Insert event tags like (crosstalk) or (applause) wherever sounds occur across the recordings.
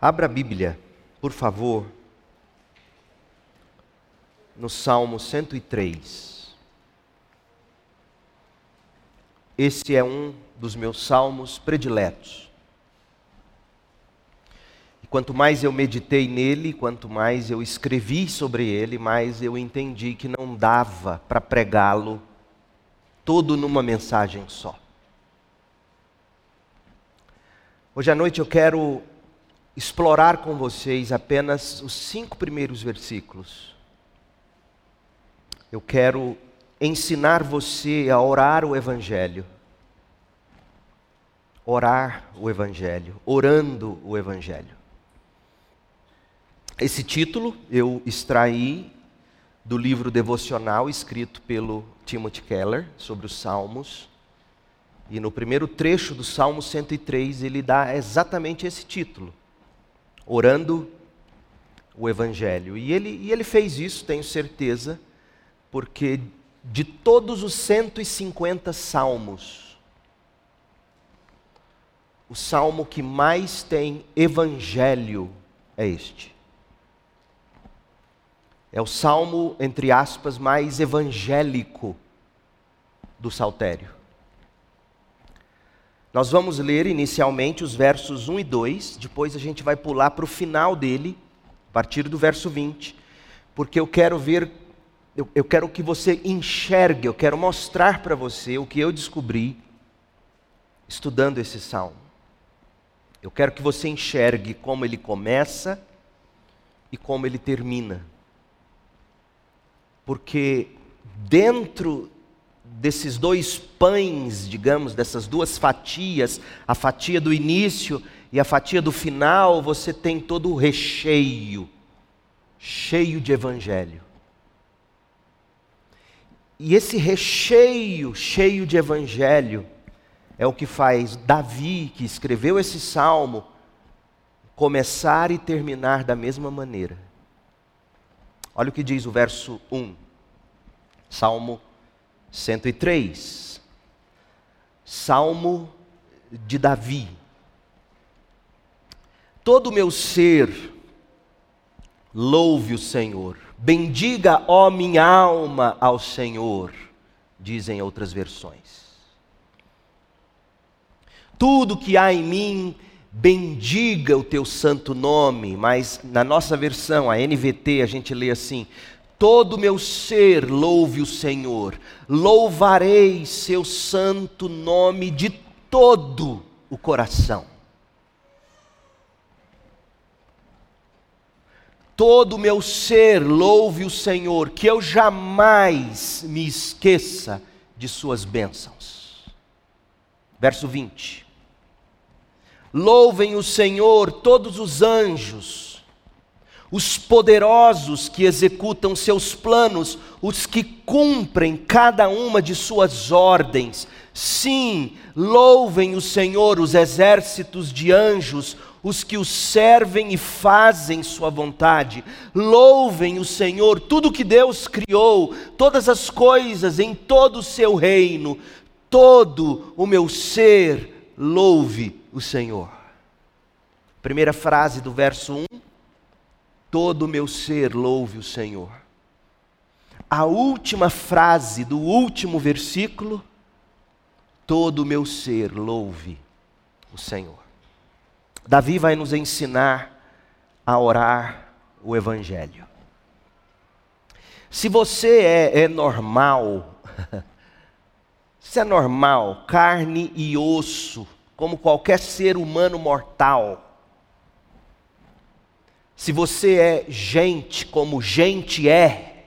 Abra a Bíblia, por favor, no Salmo 103. Esse é um dos meus salmos prediletos. E quanto mais eu meditei nele, quanto mais eu escrevi sobre ele, mais eu entendi que não dava para pregá-lo todo numa mensagem só. Hoje à noite eu quero explorar com vocês apenas os cinco primeiros versículos. Eu quero ensinar você a orar o Evangelho. Orar o Evangelho, orando o Evangelho. Esse título eu extraí do livro devocional escrito pelo Timothy Keller sobre os Salmos. E no primeiro trecho do Salmo 103 ele dá exatamente esse título: orando o Evangelho. E ele, e ele fez isso, tenho certeza, porque de todos os 150 salmos, o salmo que mais tem evangelho é este. É o salmo, entre aspas, mais evangélico do saltério. Nós vamos ler inicialmente os versos 1 e 2, depois a gente vai pular para o final dele, a partir do verso 20, porque eu quero ver, eu, eu quero que você enxergue, eu quero mostrar para você o que eu descobri estudando esse salmo. Eu quero que você enxergue como ele começa e como ele termina. Porque dentro desses dois pães, digamos, dessas duas fatias, a fatia do início e a fatia do final, você tem todo o recheio, cheio de evangelho. E esse recheio, cheio de evangelho, é o que faz Davi, que escreveu esse salmo, começar e terminar da mesma maneira. Olha o que diz o verso 1, Salmo 103. Salmo de Davi. Todo o meu ser louve o Senhor. Bendiga, ó minha alma, ao Senhor, dizem outras versões. Tudo que há em mim, bendiga o teu santo nome, mas na nossa versão, a NVT, a gente lê assim: Todo meu ser louve o Senhor, louvarei seu santo nome de todo o coração. Todo meu ser louve o Senhor, que eu jamais me esqueça de suas bênçãos. Verso 20. Louvem o Senhor todos os anjos, os poderosos que executam seus planos, os que cumprem cada uma de suas ordens. Sim, louvem o Senhor os exércitos de anjos, os que o servem e fazem sua vontade. Louvem o Senhor, tudo que Deus criou, todas as coisas em todo o seu reino. Todo o meu ser louve o Senhor. Primeira frase do verso 1 todo o meu ser louve o Senhor. A última frase do último versículo, todo o meu ser louve o Senhor. Davi vai nos ensinar a orar o Evangelho. Se você é, é normal, (laughs) se é normal, carne e osso, como qualquer ser humano mortal, se você é gente como gente é,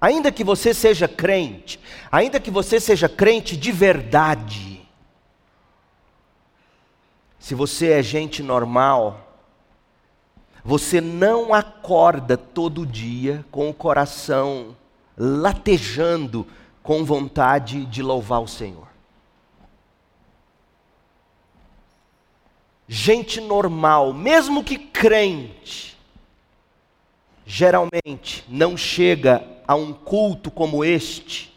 ainda que você seja crente, ainda que você seja crente de verdade, se você é gente normal, você não acorda todo dia com o coração latejando com vontade de louvar o Senhor. Gente normal, mesmo que crente, geralmente não chega a um culto como este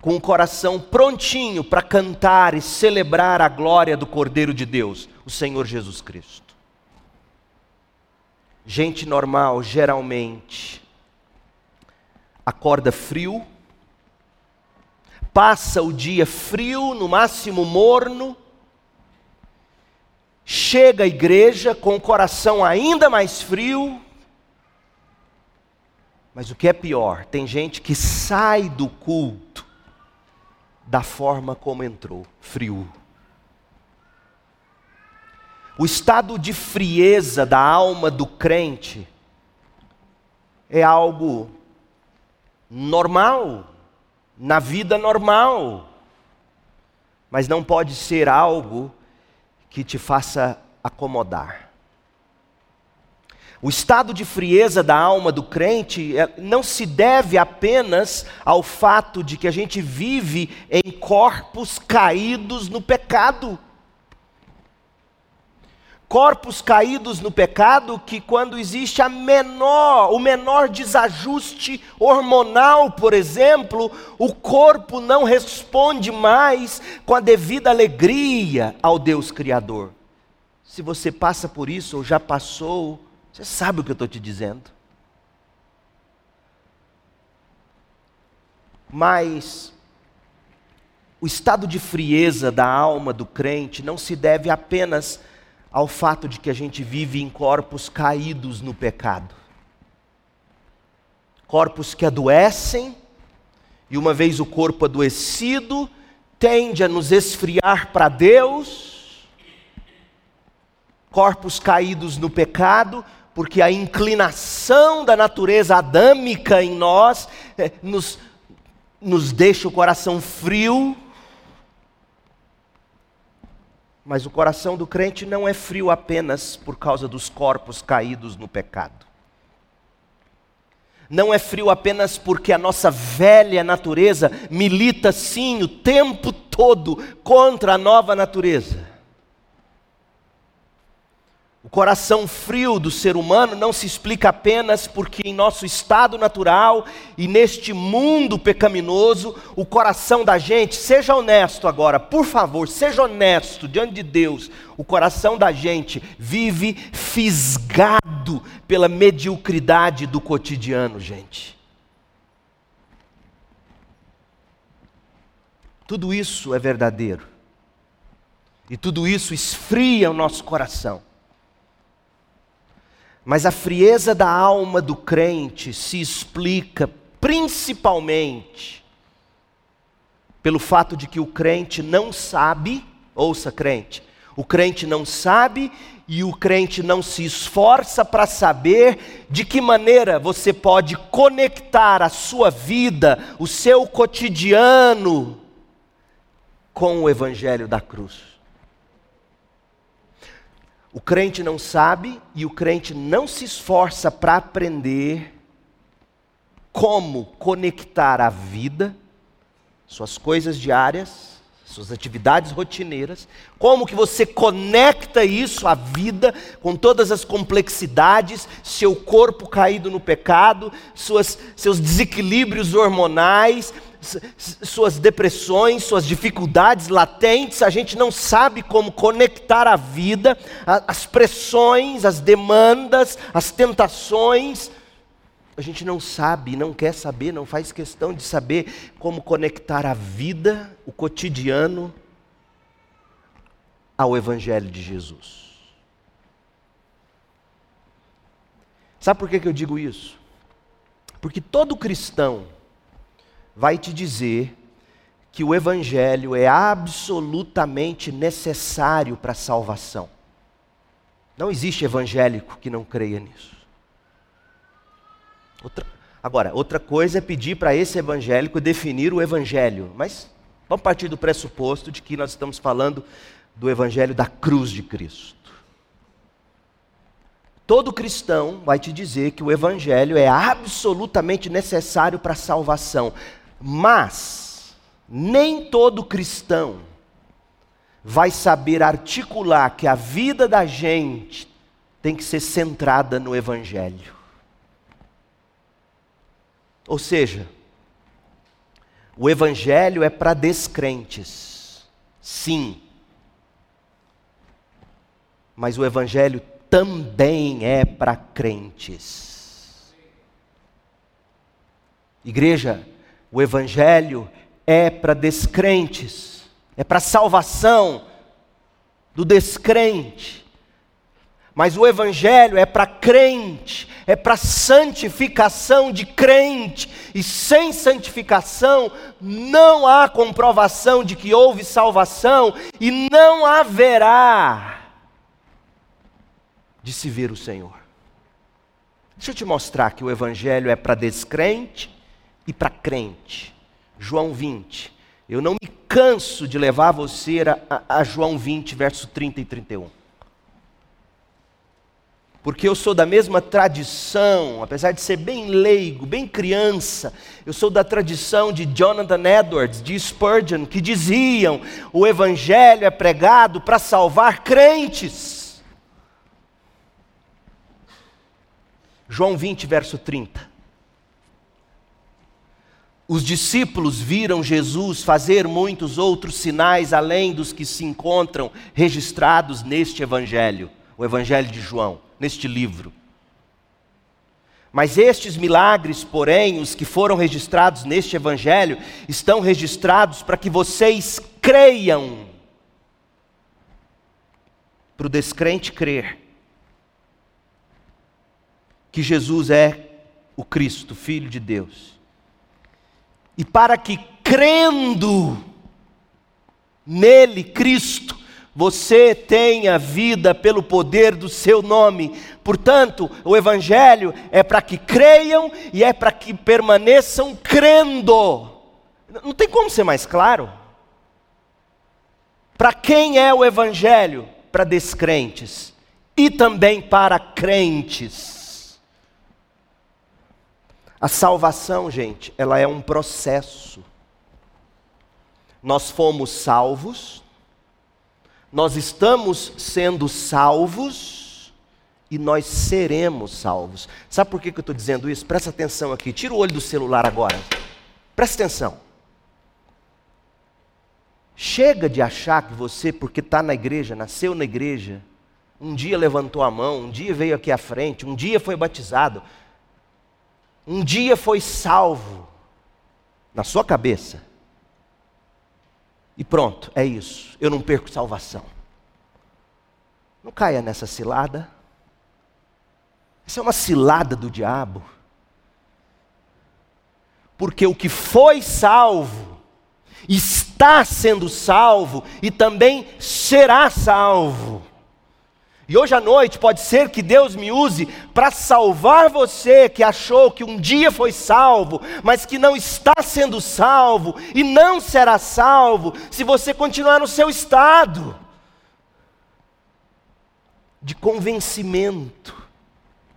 com o coração prontinho para cantar e celebrar a glória do Cordeiro de Deus, o Senhor Jesus Cristo. Gente normal, geralmente, acorda frio, passa o dia frio, no máximo morno, chega à igreja com o coração ainda mais frio, mas o que é pior, tem gente que sai do culto da forma como entrou, frio. O estado de frieza da alma do crente é algo normal, na vida normal, mas não pode ser algo que te faça acomodar. O estado de frieza da alma do crente é, não se deve apenas ao fato de que a gente vive em corpos caídos no pecado. Corpos caídos no pecado que quando existe a menor, o menor desajuste hormonal, por exemplo, o corpo não responde mais com a devida alegria ao Deus criador. Se você passa por isso ou já passou, você sabe o que eu estou te dizendo. Mas o estado de frieza da alma do crente não se deve apenas ao fato de que a gente vive em corpos caídos no pecado. Corpos que adoecem, e uma vez o corpo adoecido, tende a nos esfriar para Deus. Corpos caídos no pecado, porque a inclinação da natureza adâmica em nós é, nos, nos deixa o coração frio. Mas o coração do crente não é frio apenas por causa dos corpos caídos no pecado. Não é frio apenas porque a nossa velha natureza milita sim o tempo todo contra a nova natureza. O coração frio do ser humano não se explica apenas porque, em nosso estado natural e neste mundo pecaminoso, o coração da gente, seja honesto agora, por favor, seja honesto diante de Deus, o coração da gente vive fisgado pela mediocridade do cotidiano, gente. Tudo isso é verdadeiro, e tudo isso esfria o nosso coração. Mas a frieza da alma do crente se explica principalmente pelo fato de que o crente não sabe, ouça crente, o crente não sabe e o crente não se esforça para saber de que maneira você pode conectar a sua vida, o seu cotidiano, com o Evangelho da cruz. O crente não sabe e o crente não se esforça para aprender como conectar a vida, suas coisas diárias, suas atividades rotineiras, como que você conecta isso à vida com todas as complexidades, seu corpo caído no pecado, suas, seus desequilíbrios hormonais, suas depressões, suas dificuldades latentes, a gente não sabe como conectar a vida, as pressões, as demandas, as tentações. A gente não sabe, não quer saber, não faz questão de saber como conectar a vida, o cotidiano, ao Evangelho de Jesus. Sabe por que, que eu digo isso? Porque todo cristão, vai te dizer que o Evangelho é absolutamente necessário para a salvação. Não existe evangélico que não creia nisso. Outra, agora, outra coisa é pedir para esse evangélico definir o Evangelho, mas vamos partir do pressuposto de que nós estamos falando do Evangelho da cruz de Cristo. Todo cristão vai te dizer que o Evangelho é absolutamente necessário para a salvação. Mas nem todo cristão vai saber articular que a vida da gente tem que ser centrada no Evangelho. Ou seja, O Evangelho é para descrentes, sim. Mas o Evangelho também é para crentes. Igreja, o Evangelho é para descrentes, é para salvação do descrente. Mas o Evangelho é para crente, é para santificação de crente, e sem santificação não há comprovação de que houve salvação, e não haverá de se ver o Senhor. Deixa eu te mostrar que o Evangelho é para descrente e para crente. João 20. Eu não me canso de levar você a, a João 20, verso 30 e 31 porque eu sou da mesma tradição, apesar de ser bem leigo, bem criança, eu sou da tradição de Jonathan Edwards, de Spurgeon, que diziam: o Evangelho é pregado para salvar crentes. João 20, verso 30. Os discípulos viram Jesus fazer muitos outros sinais além dos que se encontram registrados neste Evangelho, o Evangelho de João neste livro. Mas estes milagres, porém, os que foram registrados neste Evangelho, estão registrados para que vocês creiam. Para o descrente crer que Jesus é o Cristo, Filho de Deus. E para que crendo nele, Cristo, você tem a vida pelo poder do seu nome. Portanto, o Evangelho é para que creiam e é para que permaneçam crendo. Não tem como ser mais claro. Para quem é o Evangelho? Para descrentes e também para crentes. A salvação, gente, ela é um processo. Nós fomos salvos nós estamos sendo salvos e nós seremos salvos. Sabe por que, eu estou dizendo isso? Presta atenção aqui. Tira o olho do celular agora. Presta atenção. Chega de achar que você, porque está na igreja, nasceu na igreja, um dia levantou a mão, um dia veio aqui à frente, um dia foi batizado, um dia foi salvo na sua cabeça. E pronto, é isso. Eu não perco salvação. Não caia nessa cilada. Essa é uma cilada do diabo. Porque o que foi salvo, está sendo salvo e também será salvo. E hoje à noite pode ser que Deus me use para salvar você que achou que um dia foi salvo, mas que não está sendo salvo e não será salvo se você continuar no seu estado de convencimento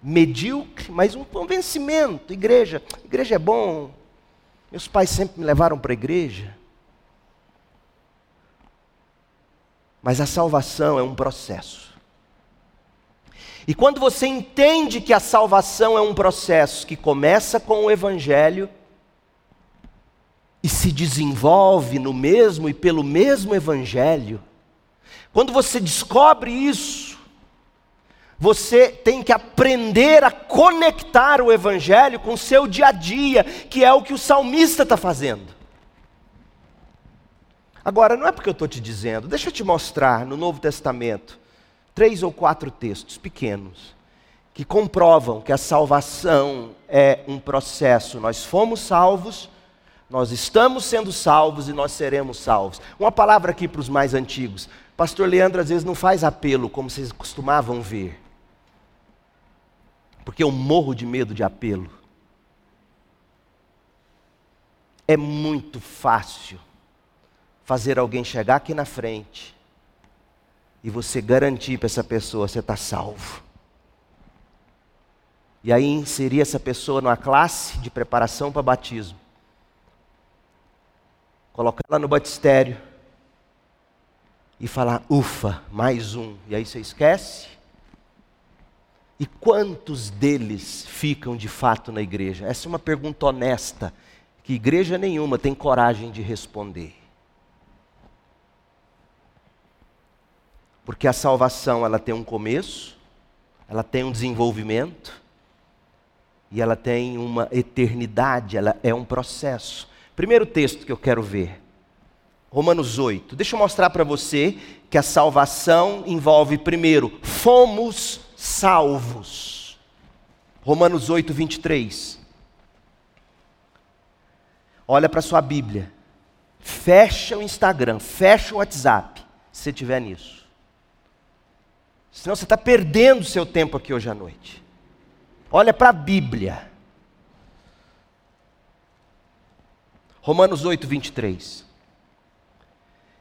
medíocre, mas um convencimento. Igreja, igreja é bom. Meus pais sempre me levaram para a igreja. Mas a salvação é um processo. E quando você entende que a salvação é um processo que começa com o Evangelho e se desenvolve no mesmo e pelo mesmo Evangelho, quando você descobre isso, você tem que aprender a conectar o Evangelho com o seu dia a dia, que é o que o salmista está fazendo. Agora, não é porque eu estou te dizendo, deixa eu te mostrar no Novo Testamento três ou quatro textos pequenos que comprovam que a salvação é um processo. Nós fomos salvos, nós estamos sendo salvos e nós seremos salvos. Uma palavra aqui para os mais antigos. Pastor Leandro às vezes não faz apelo como vocês costumavam ver. Porque eu morro de medo de apelo. É muito fácil fazer alguém chegar aqui na frente e você garantir para essa pessoa você está salvo. E aí inserir essa pessoa numa classe de preparação para batismo. Colocar ela no batistério e falar, ufa, mais um. E aí você esquece. E quantos deles ficam de fato na igreja? Essa é uma pergunta honesta que que igreja nenhuma tem coragem de responder. Porque a salvação ela tem um começo, ela tem um desenvolvimento e ela tem uma eternidade, ela é um processo. Primeiro texto que eu quero ver, Romanos 8. Deixa eu mostrar para você que a salvação envolve primeiro, fomos salvos. Romanos 8, 23. Olha para sua Bíblia. Fecha o Instagram, fecha o WhatsApp, se tiver nisso. Senão você está perdendo seu tempo aqui hoje à noite. Olha para a Bíblia. Romanos 8, 23.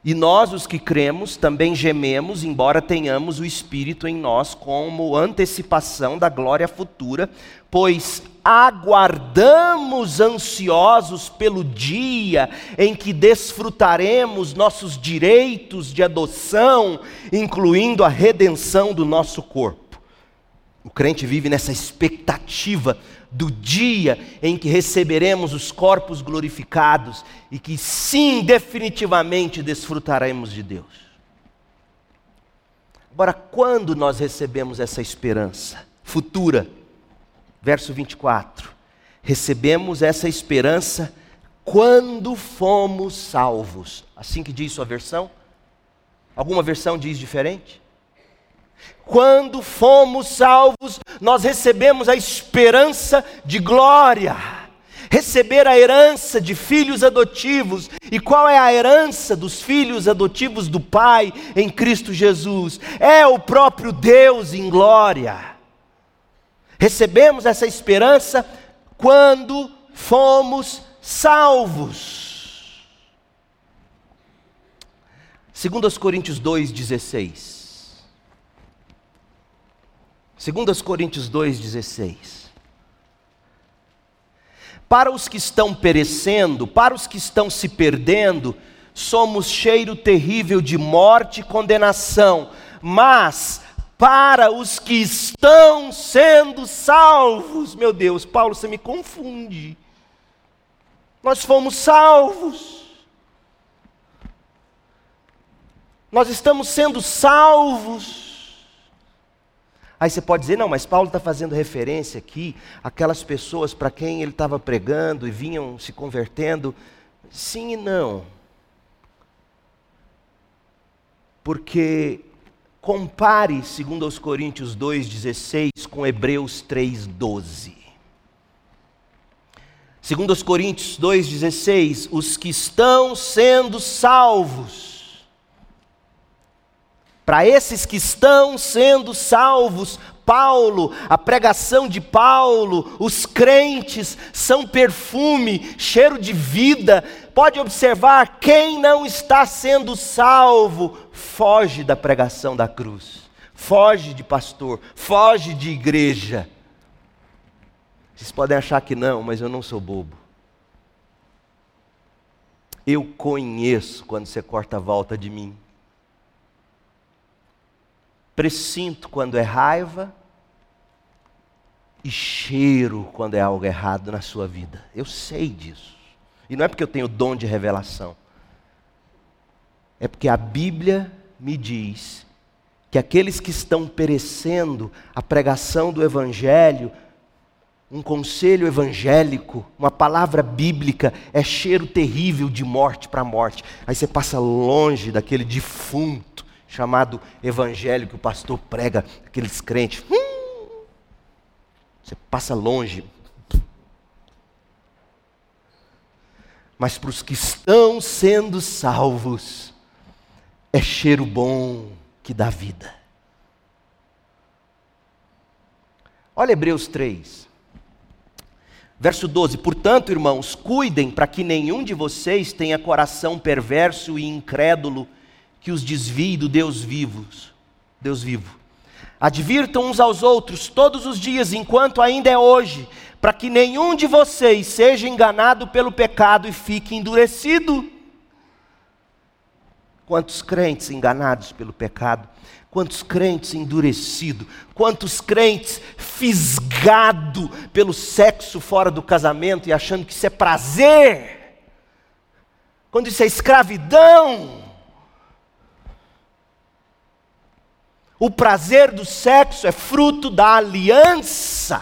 E nós, os que cremos, também gememos, embora tenhamos o Espírito em nós como antecipação da glória futura, pois aguardamos ansiosos pelo dia em que desfrutaremos nossos direitos de adoção, incluindo a redenção do nosso corpo. O crente vive nessa expectativa do dia em que receberemos os corpos glorificados e que sim, definitivamente desfrutaremos de Deus. Agora, quando nós recebemos essa esperança futura? Verso 24. Recebemos essa esperança quando fomos salvos. Assim que diz sua versão? Alguma versão diz diferente? Quando fomos salvos, nós recebemos a esperança de glória, receber a herança de filhos adotivos. E qual é a herança dos filhos adotivos do Pai em Cristo Jesus? É o próprio Deus em glória. Recebemos essa esperança quando fomos salvos. 2 Coríntios 2,16. 2 Coríntios 2,16. Para os que estão perecendo, para os que estão se perdendo, somos cheiro terrível de morte e condenação, mas para os que estão sendo salvos, meu Deus, Paulo, você me confunde. Nós fomos salvos. Nós estamos sendo salvos. Aí você pode dizer, não, mas Paulo está fazendo referência aqui àquelas pessoas para quem ele estava pregando e vinham se convertendo. Sim e não. Porque compare, segundo os Coríntios 2,16, com Hebreus 3,12. Segundo os Coríntios 2,16, os que estão sendo salvos para esses que estão sendo salvos, Paulo, a pregação de Paulo, os crentes são perfume, cheiro de vida. Pode observar, quem não está sendo salvo, foge da pregação da cruz, foge de pastor, foge de igreja. Vocês podem achar que não, mas eu não sou bobo. Eu conheço quando você corta a volta de mim presinto quando é raiva e cheiro quando é algo errado na sua vida. Eu sei disso. E não é porque eu tenho dom de revelação. É porque a Bíblia me diz que aqueles que estão perecendo a pregação do Evangelho, um conselho evangélico, uma palavra bíblica, é cheiro terrível de morte para morte. Aí você passa longe daquele defunto chamado evangelho que o pastor prega, aqueles crentes. Hum, você passa longe. Mas para os que estão sendo salvos, é cheiro bom que dá vida. Olha Hebreus 3. Verso 12: Portanto, irmãos, cuidem para que nenhum de vocês tenha coração perverso e incrédulo que os desvie do Deus vivos, Deus vivo. Advirtam uns aos outros todos os dias, enquanto ainda é hoje, para que nenhum de vocês seja enganado pelo pecado e fique endurecido. Quantos crentes enganados pelo pecado, quantos crentes endurecidos, quantos crentes fisgados pelo sexo fora do casamento e achando que isso é prazer, quando isso é escravidão. O prazer do sexo é fruto da aliança.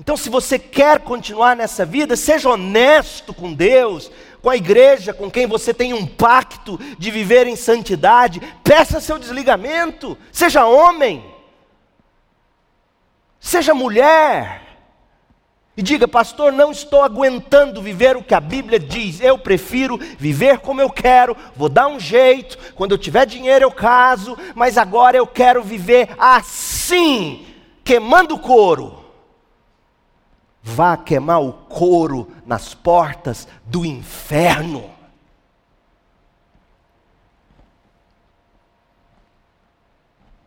Então, se você quer continuar nessa vida, seja honesto com Deus, com a igreja, com quem você tem um pacto de viver em santidade, peça seu desligamento, seja homem, seja mulher, e diga, pastor, não estou aguentando viver o que a Bíblia diz, eu prefiro viver como eu quero, vou dar um jeito, quando eu tiver dinheiro eu caso, mas agora eu quero viver assim, queimando couro. Vá queimar o couro nas portas do inferno.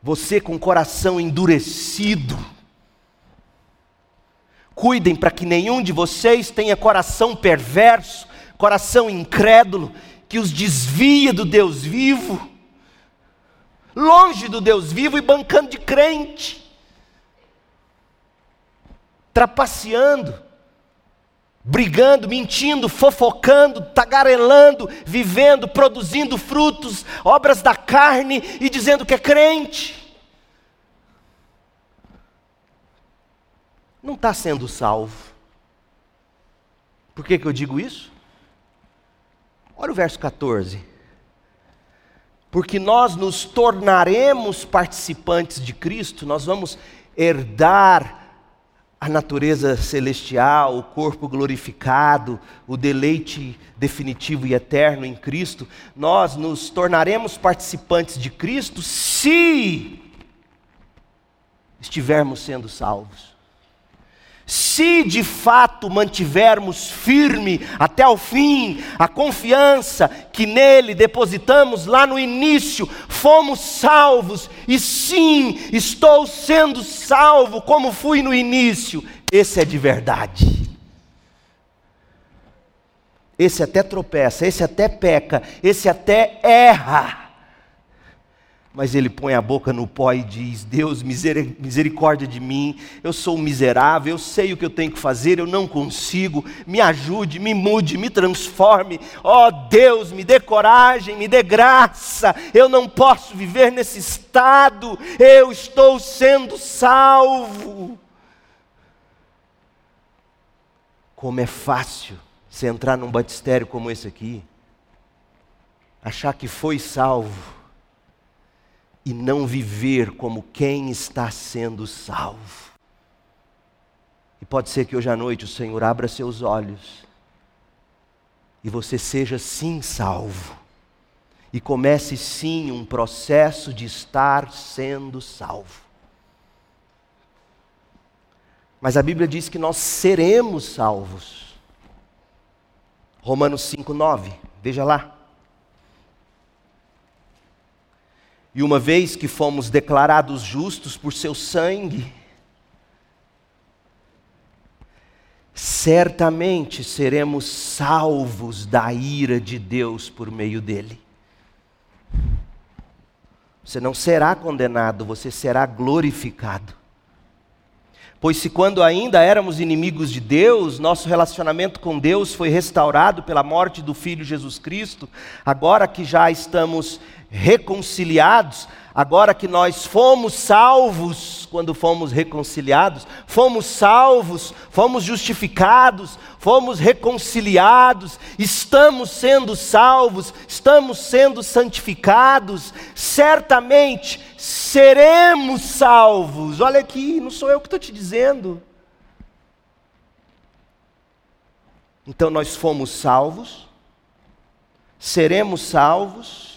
Você com o coração endurecido, cuidem para que nenhum de vocês tenha coração perverso, coração incrédulo, que os desvia do Deus vivo, longe do Deus vivo e bancando de crente trapaceando, brigando, mentindo, fofocando, tagarelando, vivendo, produzindo frutos, obras da carne e dizendo que é crente. Não está sendo salvo. Por que, que eu digo isso? Olha o verso 14. Porque nós nos tornaremos participantes de Cristo, nós vamos herdar a natureza celestial, o corpo glorificado, o deleite definitivo e eterno em Cristo, nós nos tornaremos participantes de Cristo se estivermos sendo salvos. Se de fato mantivermos firme até o fim a confiança que nele depositamos lá no início, fomos salvos, e sim, estou sendo salvo como fui no início, esse é de verdade. Esse até tropeça, esse até peca, esse até erra mas ele põe a boca no pó e diz: Deus, misericórdia de mim, eu sou miserável, eu sei o que eu tenho que fazer, eu não consigo, me ajude, me mude, me transforme, ó oh, Deus, me dê coragem, me dê graça, eu não posso viver nesse estado, eu estou sendo salvo. Como é fácil você entrar num batistério como esse aqui, achar que foi salvo e não viver como quem está sendo salvo. E pode ser que hoje à noite o Senhor abra seus olhos e você seja sim salvo. E comece sim um processo de estar sendo salvo. Mas a Bíblia diz que nós seremos salvos. Romanos 5:9. Veja lá. E uma vez que fomos declarados justos por seu sangue, certamente seremos salvos da ira de Deus por meio dele. Você não será condenado, você será glorificado. Pois se quando ainda éramos inimigos de Deus, nosso relacionamento com Deus foi restaurado pela morte do Filho Jesus Cristo, agora que já estamos reconciliados, agora que nós fomos salvos, quando fomos reconciliados, fomos salvos, fomos justificados, fomos reconciliados, estamos sendo salvos, estamos sendo santificados, certamente seremos salvos. Olha aqui, não sou eu que estou te dizendo. Então nós fomos salvos, seremos salvos,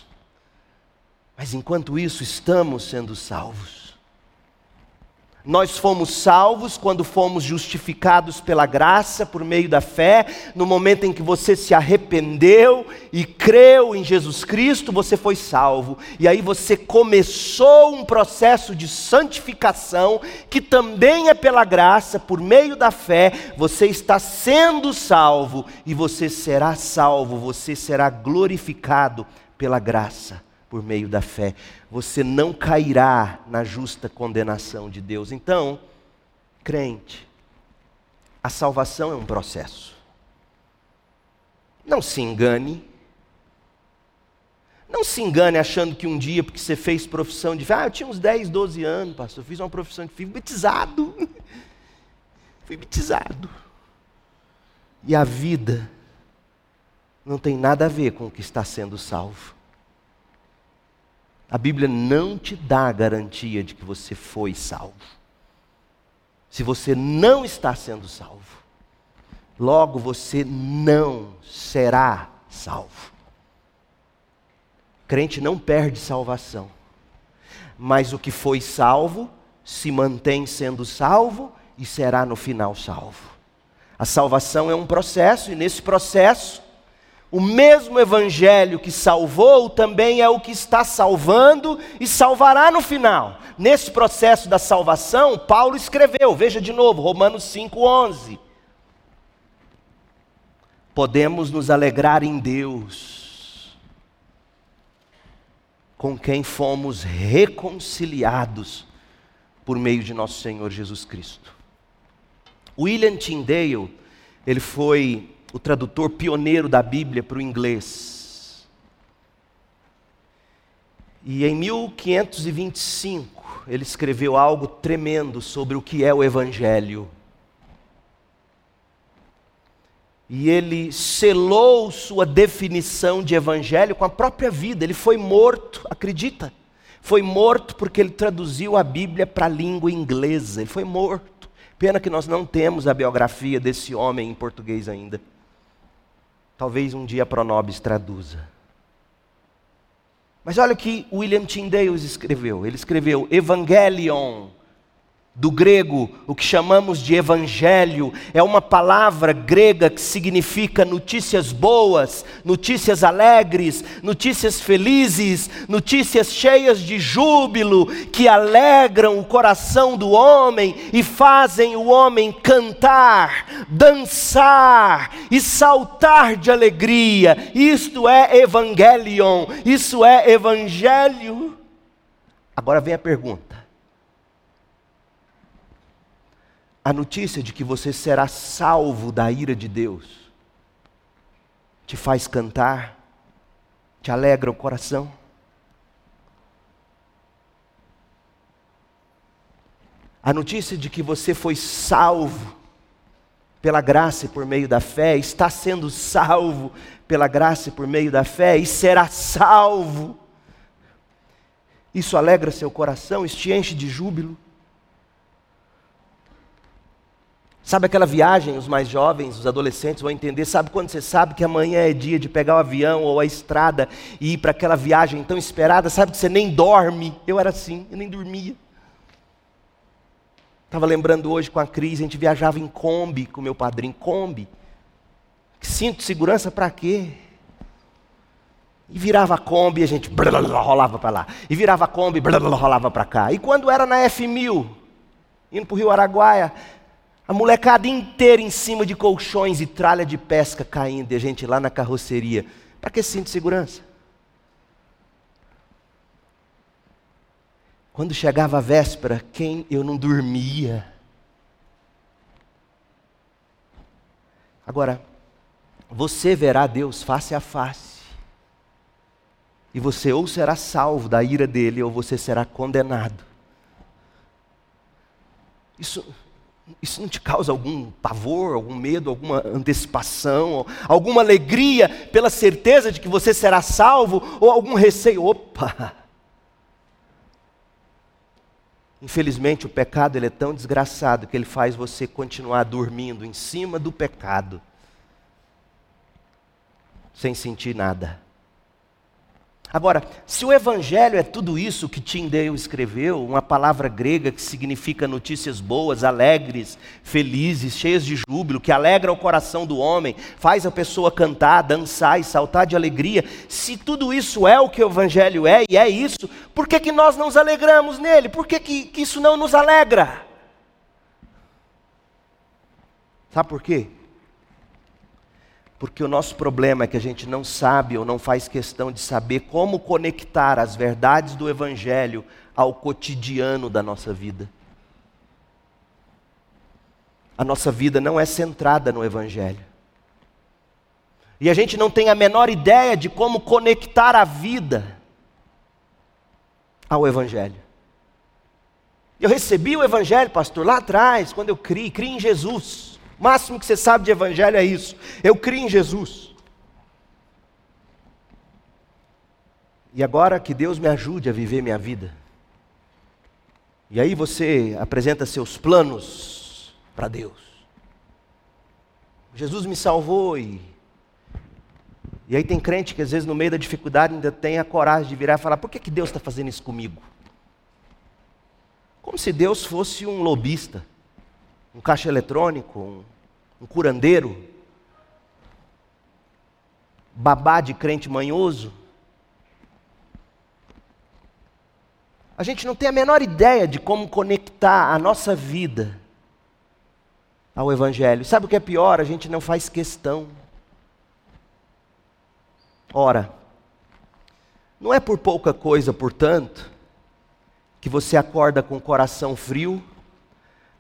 mas enquanto isso, estamos sendo salvos. Nós fomos salvos quando fomos justificados pela graça por meio da fé. No momento em que você se arrependeu e creu em Jesus Cristo, você foi salvo. E aí você começou um processo de santificação, que também é pela graça, por meio da fé. Você está sendo salvo e você será salvo, você será glorificado pela graça por meio da fé. Você não cairá na justa condenação de Deus. Então, crente, a salvação é um processo. Não se engane. Não se engane achando que um dia, porque você fez profissão de fé, ah, eu tinha uns 10, 12 anos, pastor, fiz uma profissão de fé, fui batizado. (laughs) fui batizado. E a vida não tem nada a ver com o que está sendo salvo. A Bíblia não te dá a garantia de que você foi salvo. Se você não está sendo salvo, logo você não será salvo. Crente não perde salvação, mas o que foi salvo se mantém sendo salvo e será no final salvo. A salvação é um processo, e nesse processo, o mesmo evangelho que salvou também é o que está salvando e salvará no final. Nesse processo da salvação, Paulo escreveu, veja de novo, Romanos 5:11. Podemos nos alegrar em Deus, com quem fomos reconciliados por meio de nosso Senhor Jesus Cristo. William Tyndale, ele foi o tradutor pioneiro da Bíblia para o inglês. E em 1525 ele escreveu algo tremendo sobre o que é o Evangelho. E ele selou sua definição de evangelho com a própria vida. Ele foi morto, acredita? Foi morto porque ele traduziu a Bíblia para a língua inglesa. Ele foi morto. Pena que nós não temos a biografia desse homem em português ainda. Talvez um dia Pronobis traduza. Mas olha o que William Tyndale escreveu. Ele escreveu Evangelion do grego, o que chamamos de evangelho, é uma palavra grega que significa notícias boas, notícias alegres, notícias felizes, notícias cheias de júbilo, que alegram o coração do homem e fazem o homem cantar, dançar e saltar de alegria. Isto é evangelion, isso é evangelho. Agora vem a pergunta a notícia de que você será salvo da ira de Deus te faz cantar, te alegra o coração. A notícia de que você foi salvo pela graça e por meio da fé, está sendo salvo pela graça e por meio da fé e será salvo. Isso alegra seu coração, isso te enche de júbilo. Sabe aquela viagem, os mais jovens, os adolescentes vão entender. Sabe quando você sabe que amanhã é dia de pegar o avião ou a estrada e ir para aquela viagem tão esperada? Sabe que você nem dorme? Eu era assim, eu nem dormia. Estava lembrando hoje com a Cris, a gente viajava em Kombi com meu padrinho, Kombi. Cinto de segurança para quê? E virava a Kombi e a gente rolava para lá. E virava a Kombi e rolava para cá. E quando era na F1000, indo para o Rio Araguaia, a molecada inteira em cima de colchões e tralha de pesca caindo, e a gente lá na carroceria. Para que cinto de segurança? Quando chegava a véspera, quem eu não dormia. Agora, você verá Deus face a face. E você ou será salvo da ira dele, ou você será condenado. Isso isso não te causa algum pavor, algum medo, alguma antecipação, alguma alegria pela certeza de que você será salvo, ou algum receio? Opa! Infelizmente, o pecado ele é tão desgraçado que ele faz você continuar dormindo em cima do pecado, sem sentir nada. Agora, se o Evangelho é tudo isso que Tyndale escreveu, uma palavra grega que significa notícias boas, alegres, felizes, cheias de júbilo, que alegra o coração do homem, faz a pessoa cantar, dançar e saltar de alegria, se tudo isso é o que o Evangelho é e é isso, por que, que nós não nos alegramos nele? Por que, que, que isso não nos alegra? Sabe por quê? Porque o nosso problema é que a gente não sabe ou não faz questão de saber como conectar as verdades do Evangelho ao cotidiano da nossa vida. A nossa vida não é centrada no Evangelho. E a gente não tem a menor ideia de como conectar a vida ao Evangelho. Eu recebi o Evangelho, pastor, lá atrás, quando eu criei, criei em Jesus. O máximo que você sabe de evangelho é isso. Eu criei em Jesus. E agora que Deus me ajude a viver minha vida. E aí você apresenta seus planos para Deus. Jesus me salvou e e aí tem crente que às vezes no meio da dificuldade ainda tem a coragem de virar e falar: por que, que Deus está fazendo isso comigo? Como se Deus fosse um lobista um caixa eletrônico, um, um curandeiro, babá de crente manhoso. A gente não tem a menor ideia de como conectar a nossa vida ao Evangelho. Sabe o que é pior? A gente não faz questão. Ora, não é por pouca coisa, portanto, que você acorda com o coração frio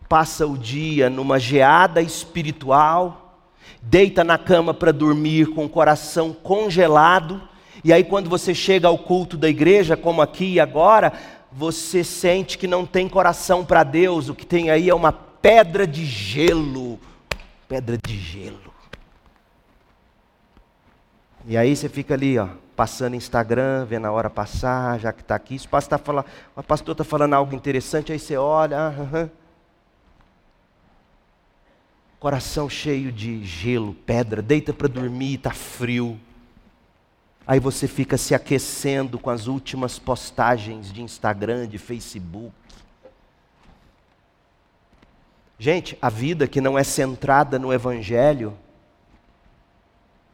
passa o dia numa geada espiritual, deita na cama para dormir com o coração congelado, e aí quando você chega ao culto da igreja, como aqui e agora, você sente que não tem coração para Deus, o que tem aí é uma pedra de gelo. Pedra de gelo. E aí você fica ali, ó, passando Instagram, vendo a hora passar, já que está aqui. Se o pastor está falando, o pastor está falando algo interessante, aí você olha, ah, ah, ah coração cheio de gelo, pedra, deita para dormir, está frio. Aí você fica se aquecendo com as últimas postagens de Instagram, de Facebook. Gente, a vida que não é centrada no Evangelho,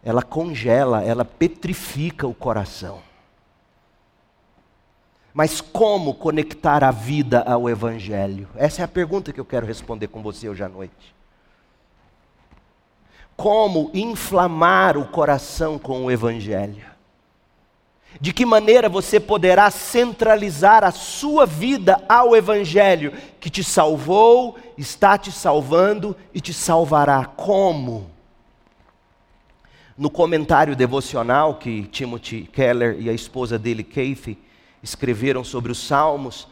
ela congela, ela petrifica o coração. Mas como conectar a vida ao Evangelho? Essa é a pergunta que eu quero responder com você hoje à noite como inflamar o coração com o Evangelho. De que maneira você poderá centralizar a sua vida ao Evangelho que te salvou, está te salvando e te salvará? Como? No comentário devocional que Timothy Keller e a esposa dele, Kathy, escreveram sobre os Salmos,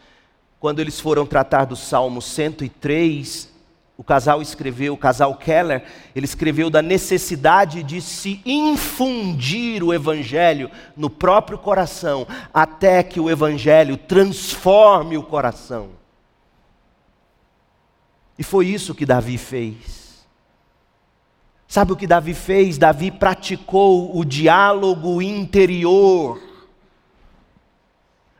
quando eles foram tratar do Salmo 103, o casal escreveu, o casal Keller, ele escreveu da necessidade de se infundir o Evangelho no próprio coração, até que o Evangelho transforme o coração. E foi isso que Davi fez. Sabe o que Davi fez? Davi praticou o diálogo interior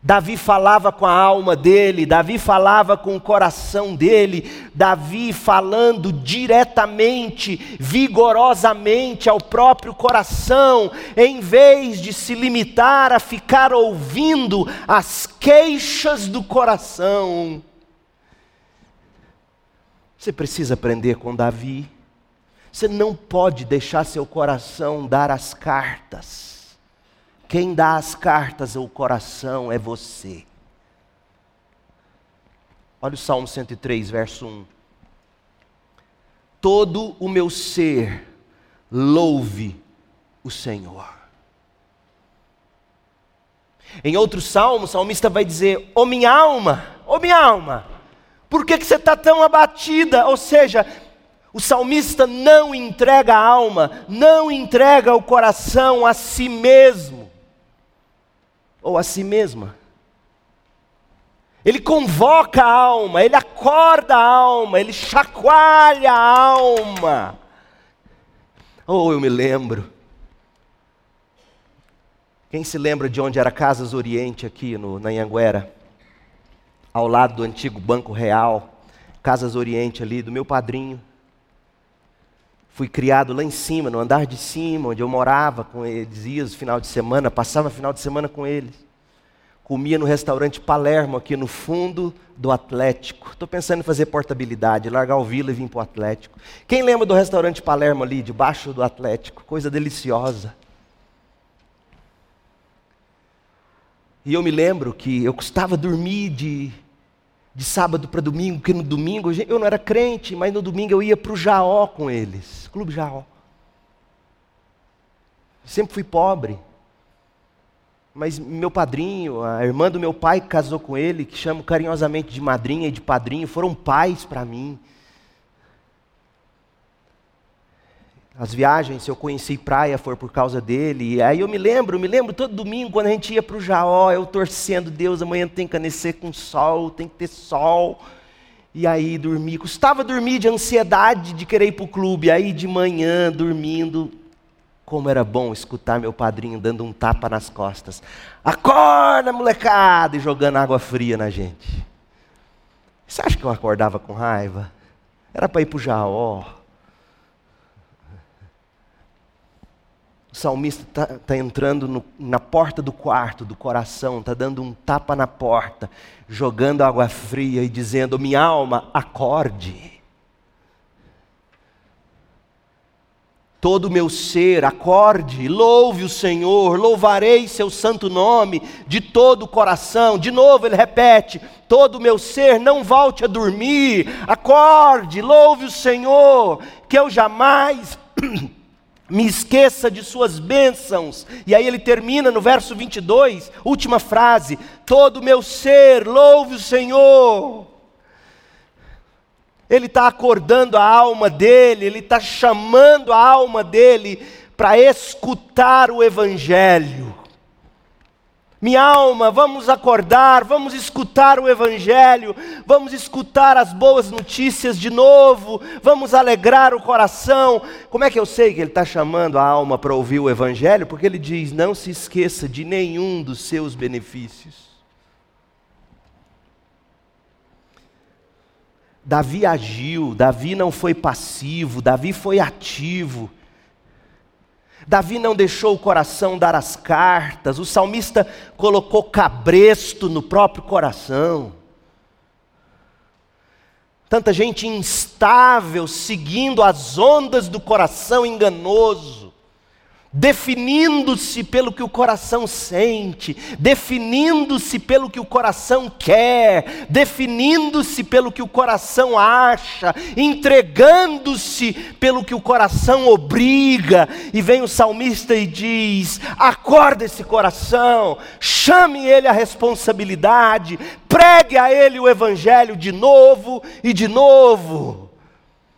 Davi falava com a alma dele, Davi falava com o coração dele, Davi falando diretamente, vigorosamente ao próprio coração, em vez de se limitar a ficar ouvindo as queixas do coração. Você precisa aprender com Davi. Você não pode deixar seu coração dar as cartas. Quem dá as cartas ao coração é você. Olha o Salmo 103, verso 1. Todo o meu ser louve o Senhor. Em outro salmo, o salmista vai dizer: Ô oh, minha alma, ô oh, minha alma, por que, que você está tão abatida? Ou seja, o salmista não entrega a alma, não entrega o coração a si mesmo ou a si mesma. Ele convoca a alma, ele acorda a alma, ele chacoalha a alma. Oh, eu me lembro. Quem se lembra de onde era Casas Oriente aqui no, na Anhanguera? Ao lado do antigo Banco Real, Casas Oriente ali, do meu padrinho. Fui criado lá em cima, no andar de cima, onde eu morava com eles, ia no final de semana, passava final de semana com eles. Comia no restaurante Palermo, aqui no fundo do Atlético. Estou pensando em fazer portabilidade, largar o Vila e vir para o Atlético. Quem lembra do restaurante Palermo ali, debaixo do Atlético? Coisa deliciosa. E eu me lembro que eu custava dormir de de sábado para domingo, porque no domingo eu não era crente, mas no domingo eu ia para o Jaó com eles, Clube Jaó. Sempre fui pobre. Mas meu padrinho, a irmã do meu pai que casou com ele, que chamo carinhosamente de madrinha e de padrinho, foram pais para mim. As viagens, eu conheci praia, foi por causa dele. E aí eu me lembro, me lembro todo domingo, quando a gente ia para o Jaó, eu torcendo, Deus, amanhã tem que amanhecer com sol, tem que ter sol. E aí dormir, custava dormir de ansiedade de querer ir para o clube. Aí de manhã, dormindo, como era bom escutar meu padrinho dando um tapa nas costas. Acorda, molecada! E jogando água fria na gente. Você acha que eu acordava com raiva? Era para ir para o Jaó. O salmista está tá entrando no, na porta do quarto, do coração, está dando um tapa na porta, jogando água fria e dizendo: Minha alma, acorde. Todo o meu ser, acorde, louve o Senhor, louvarei seu santo nome de todo o coração. De novo ele repete: todo o meu ser, não volte a dormir, acorde, louve o Senhor, que eu jamais (clears throat) me esqueça de suas bênçãos. E aí ele termina no verso 22, última frase: Todo o meu ser, louve o Senhor. Ele está acordando a alma dele, ele está chamando a alma dele para escutar o Evangelho. Minha alma, vamos acordar, vamos escutar o Evangelho, vamos escutar as boas notícias de novo, vamos alegrar o coração. Como é que eu sei que ele está chamando a alma para ouvir o Evangelho? Porque ele diz: não se esqueça de nenhum dos seus benefícios. Davi agiu, Davi não foi passivo, Davi foi ativo. Davi não deixou o coração dar as cartas, o salmista colocou cabresto no próprio coração. Tanta gente instável, seguindo as ondas do coração enganoso definindo-se pelo que o coração sente, definindo-se pelo que o coração quer, definindo-se pelo que o coração acha, entregando-se pelo que o coração obriga. E vem o salmista e diz: acorda esse coração, chame ele à responsabilidade, pregue a ele o evangelho de novo e de novo.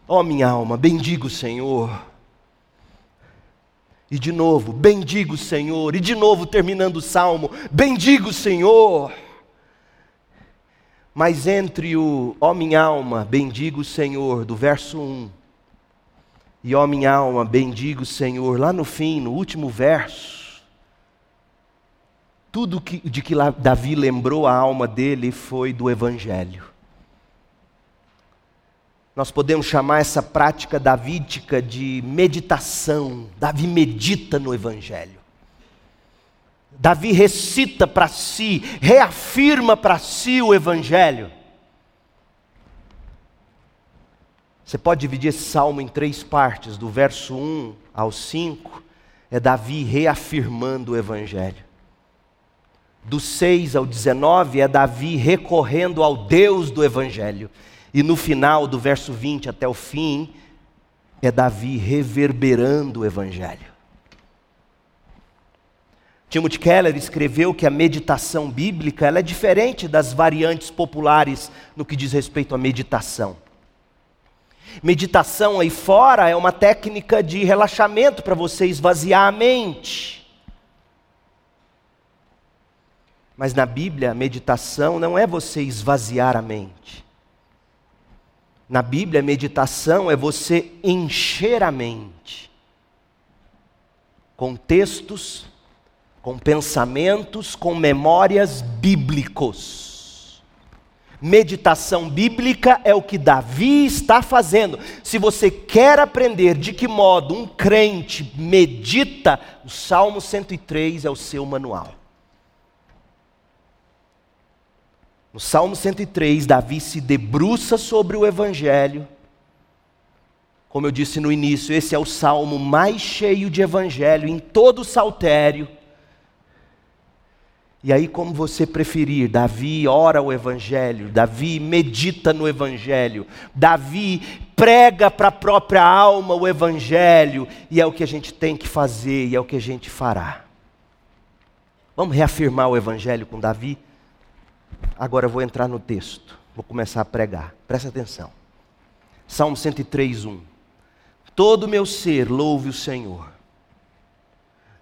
Ó oh, minha alma, bendiga o Senhor. E de novo, bendigo o Senhor. E de novo, terminando o salmo, bendigo o Senhor. Mas entre o ó minha alma, bendigo o Senhor, do verso 1, e ó minha alma, bendigo o Senhor, lá no fim, no último verso, tudo que, de que Davi lembrou a alma dele foi do Evangelho. Nós podemos chamar essa prática davídica de meditação. Davi medita no Evangelho. Davi recita para si, reafirma para si o Evangelho. Você pode dividir esse salmo em três partes, do verso 1 ao 5, é Davi reafirmando o Evangelho. Do 6 ao 19 é Davi recorrendo ao Deus do Evangelho. E no final do verso 20 até o fim, é Davi reverberando o Evangelho. Timothy Keller escreveu que a meditação bíblica é diferente das variantes populares no que diz respeito à meditação. Meditação aí fora é uma técnica de relaxamento para você esvaziar a mente. Mas na Bíblia, a meditação não é você esvaziar a mente. Na Bíblia, meditação é você encher a mente com textos, com pensamentos, com memórias bíblicos. Meditação bíblica é o que Davi está fazendo. Se você quer aprender de que modo um crente medita, o Salmo 103 é o seu manual. No Salmo 103, Davi se debruça sobre o Evangelho. Como eu disse no início, esse é o salmo mais cheio de Evangelho em todo o saltério. E aí, como você preferir, Davi ora o Evangelho, Davi medita no Evangelho, Davi prega para a própria alma o Evangelho, e é o que a gente tem que fazer, e é o que a gente fará. Vamos reafirmar o Evangelho com Davi? Agora eu vou entrar no texto, vou começar a pregar, presta atenção. Salmo 103, 1. Todo meu ser louve o Senhor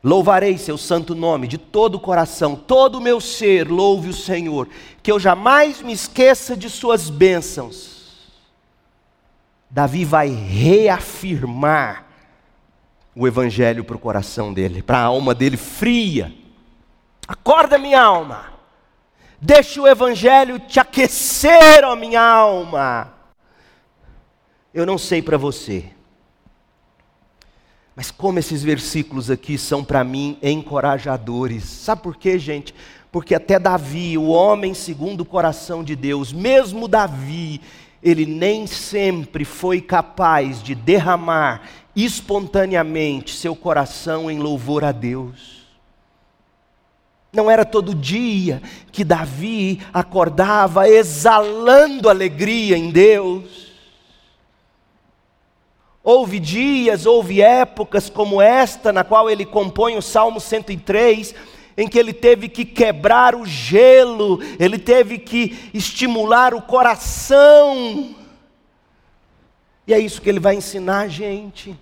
Louvarei seu santo nome de todo o coração, todo o meu ser louve o Senhor, que eu jamais me esqueça de suas bênçãos. Davi vai reafirmar o evangelho para o coração dele, para a alma dele fria. Acorda, minha alma. Deixa o evangelho te aquecer, ó minha alma. Eu não sei para você, mas como esses versículos aqui são para mim encorajadores. Sabe por quê, gente? Porque até Davi, o homem segundo o coração de Deus, mesmo Davi, ele nem sempre foi capaz de derramar espontaneamente seu coração em louvor a Deus. Não era todo dia que Davi acordava exalando alegria em Deus. Houve dias, houve épocas como esta, na qual ele compõe o Salmo 103, em que ele teve que quebrar o gelo, ele teve que estimular o coração. E é isso que ele vai ensinar a gente.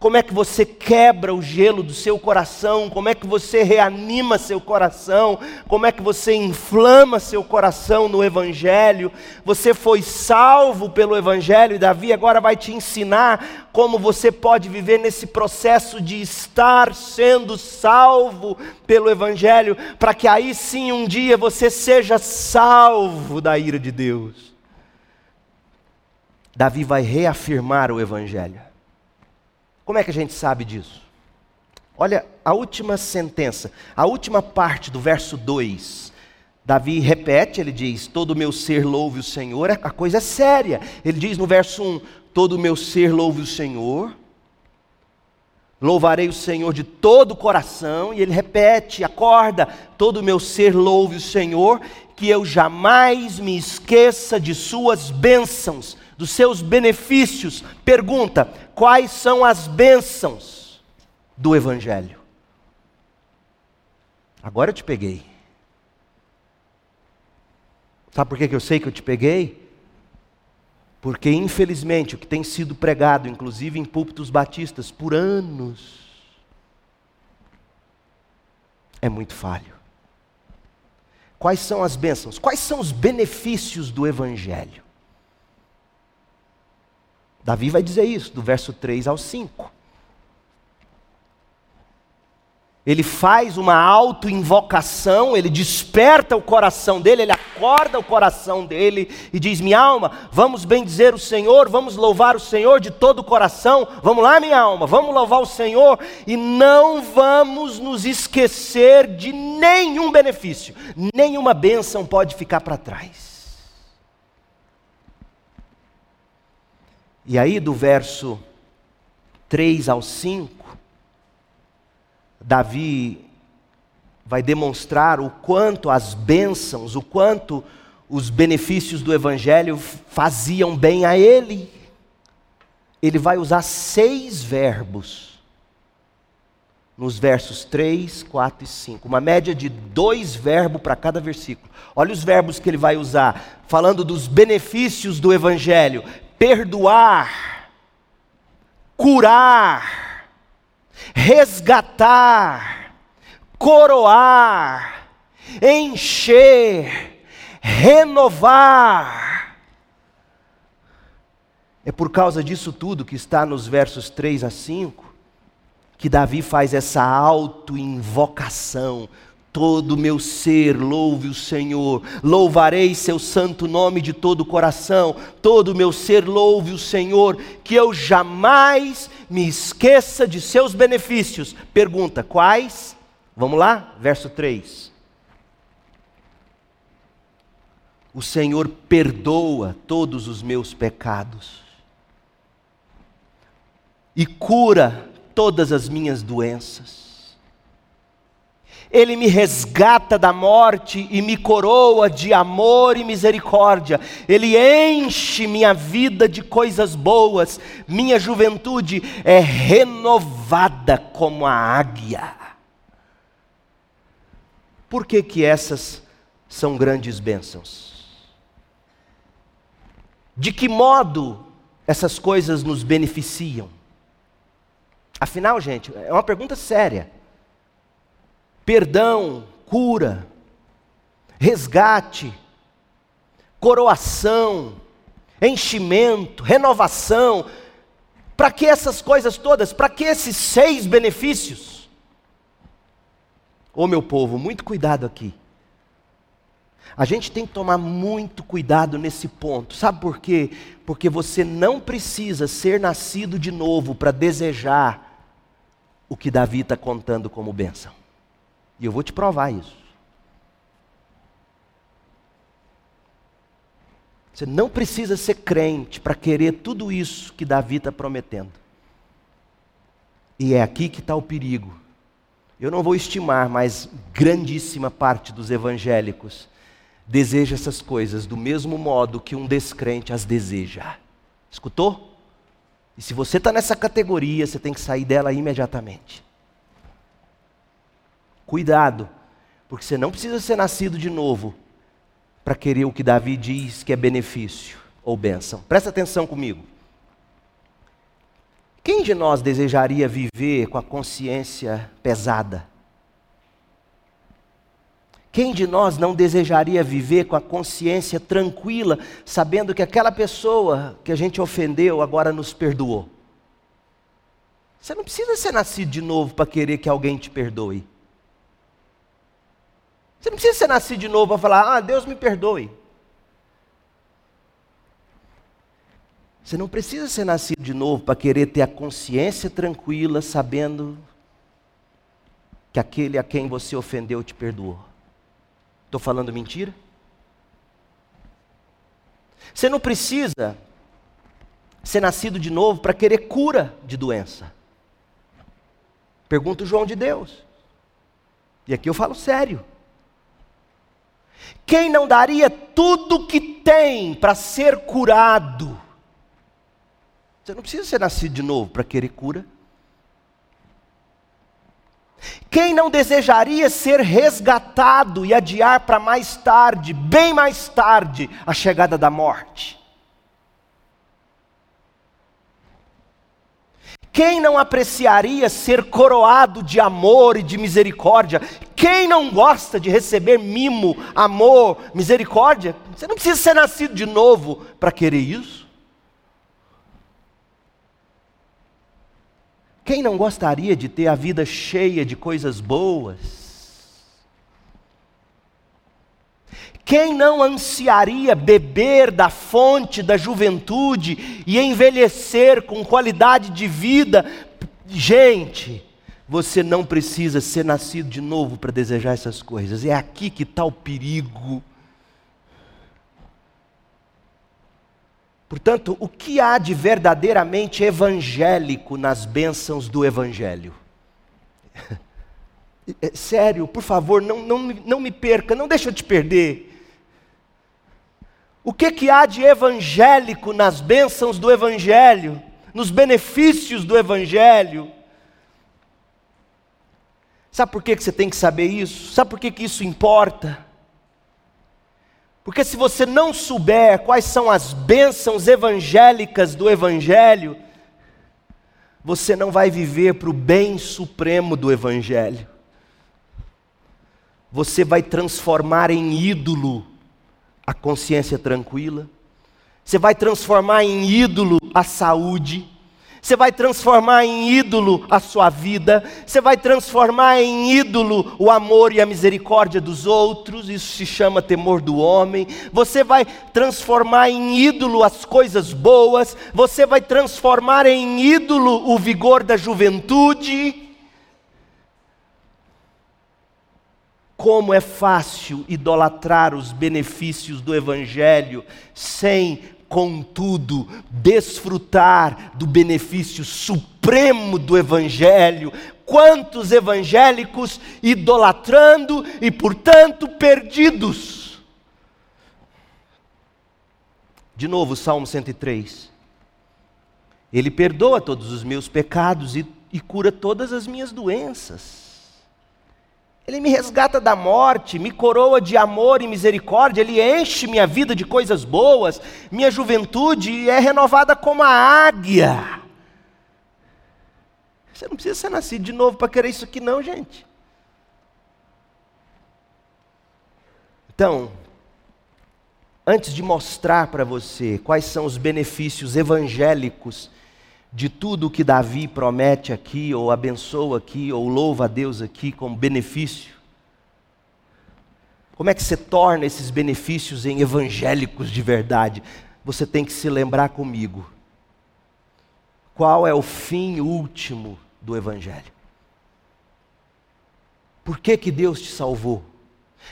Como é que você quebra o gelo do seu coração? Como é que você reanima seu coração? Como é que você inflama seu coração no Evangelho? Você foi salvo pelo Evangelho e Davi agora vai te ensinar como você pode viver nesse processo de estar sendo salvo pelo Evangelho, para que aí sim um dia você seja salvo da ira de Deus. Davi vai reafirmar o Evangelho. Como é que a gente sabe disso? Olha a última sentença, a última parte do verso 2. Davi repete, ele diz: Todo o meu ser louve o Senhor. A coisa é séria. Ele diz no verso 1: Todo o meu ser louve o Senhor. Louvarei o Senhor de todo o coração. E ele repete: Acorda, todo o meu ser louve o Senhor. Que eu jamais me esqueça de Suas bênçãos dos seus benefícios. Pergunta: quais são as bênçãos do Evangelho? Agora eu te peguei. Sabe por que eu sei que eu te peguei? Porque, infelizmente, o que tem sido pregado, inclusive em púlpitos batistas, por anos, é muito falho. Quais são as bênçãos? Quais são os benefícios do Evangelho? Davi vai dizer isso, do verso 3 ao 5. Ele faz uma autoinvocação, ele desperta o coração dele, ele acorda o coração dele e diz: Minha alma, vamos bendizer o Senhor, vamos louvar o Senhor de todo o coração. Vamos lá, minha alma, vamos louvar o Senhor e não vamos nos esquecer de nenhum benefício, nenhuma bênção pode ficar para trás. E aí, do verso 3 ao 5, Davi vai demonstrar o quanto as bênçãos, o quanto os benefícios do Evangelho faziam bem a ele. Ele vai usar seis verbos nos versos 3, 4 e 5. Uma média de dois verbos para cada versículo. Olha os verbos que ele vai usar, falando dos benefícios do Evangelho: perdoar, curar, resgatar, coroar, encher, renovar. É por causa disso tudo que está nos versos 3 a 5 que Davi faz essa auto-invocação. Todo o meu ser louve o Senhor, louvarei seu santo nome de todo o coração, todo o meu ser louve o Senhor, que eu jamais me esqueça de seus benefícios. Pergunta: quais? Vamos lá, verso 3. O Senhor perdoa todos os meus pecados e cura todas as minhas doenças. Ele me resgata da morte e me coroa de amor e misericórdia. Ele enche minha vida de coisas boas. Minha juventude é renovada como a águia. Por que que essas são grandes bênçãos? De que modo essas coisas nos beneficiam? Afinal, gente, é uma pergunta séria. Perdão, cura, resgate, coroação, enchimento, renovação. Para que essas coisas todas? Para que esses seis benefícios? Ô meu povo, muito cuidado aqui. A gente tem que tomar muito cuidado nesse ponto. Sabe por quê? Porque você não precisa ser nascido de novo para desejar o que Davi está contando como bênção. E eu vou te provar isso. Você não precisa ser crente para querer tudo isso que Davi está prometendo. E é aqui que está o perigo. Eu não vou estimar, mas grandíssima parte dos evangélicos deseja essas coisas do mesmo modo que um descrente as deseja. Escutou? E se você está nessa categoria, você tem que sair dela imediatamente. Cuidado, porque você não precisa ser nascido de novo para querer o que Davi diz que é benefício ou bênção. Presta atenção comigo. Quem de nós desejaria viver com a consciência pesada? Quem de nós não desejaria viver com a consciência tranquila, sabendo que aquela pessoa que a gente ofendeu agora nos perdoou? Você não precisa ser nascido de novo para querer que alguém te perdoe. Você não precisa ser nascido de novo para falar, ah, Deus me perdoe. Você não precisa ser nascido de novo para querer ter a consciência tranquila, sabendo que aquele a quem você ofendeu te perdoou. Estou falando mentira? Você não precisa ser nascido de novo para querer cura de doença. Pergunta o João de Deus. E aqui eu falo sério. Quem não daria tudo que tem para ser curado? Você não precisa ser nascido de novo para querer cura. Quem não desejaria ser resgatado e adiar para mais tarde, bem mais tarde, a chegada da morte? Quem não apreciaria ser coroado de amor e de misericórdia? Quem não gosta de receber mimo, amor, misericórdia? Você não precisa ser nascido de novo para querer isso. Quem não gostaria de ter a vida cheia de coisas boas? Quem não ansiaria beber da fonte da juventude e envelhecer com qualidade de vida? Gente, você não precisa ser nascido de novo para desejar essas coisas. É aqui que está o perigo. Portanto, o que há de verdadeiramente evangélico nas bênçãos do Evangelho? (laughs) É, sério, por favor, não, não, não me perca, não deixa eu te perder. O que, que há de evangélico nas bênçãos do Evangelho, nos benefícios do Evangelho? Sabe por que, você tem que saber isso? Sabe por que isso importa? Porque se você não souber quais são as bênçãos evangélicas do Evangelho, você não vai viver para o bem supremo do Evangelho. Você vai transformar em ídolo a consciência tranquila, você vai transformar em ídolo a saúde, Você vai transformar em ídolo a sua vida, você vai transformar em ídolo o amor e a misericórdia dos outros, isso se chama temor do homem. Você vai transformar em ídolo as coisas boas, você vai transformar em ídolo o vigor da juventude. Como é fácil idolatrar os benefícios do Evangelho sem contudo, desfrutar do benefício supremo do Evangelho. Quantos evangélicos idolatrando e, portanto, perdidos. De novo, Salmo 103. Ele perdoa todos os meus pecados e, e cura todas as minhas doenças. Ele me resgata da morte, me coroa de amor e misericórdia, Ele enche minha vida de coisas boas, minha juventude é renovada como a águia. Você não precisa ser nascido de novo para querer isso aqui, não, gente. Então, antes de mostrar para você quais são os benefícios evangélicos de tudo o que Davi promete aqui, ou abençoa aqui, ou louva a Deus aqui como benefício. Como é que você torna esses benefícios em evangélicos de verdade? Você tem que se lembrar comigo. Qual é o fim último do Evangelho? Por que, que Deus te salvou?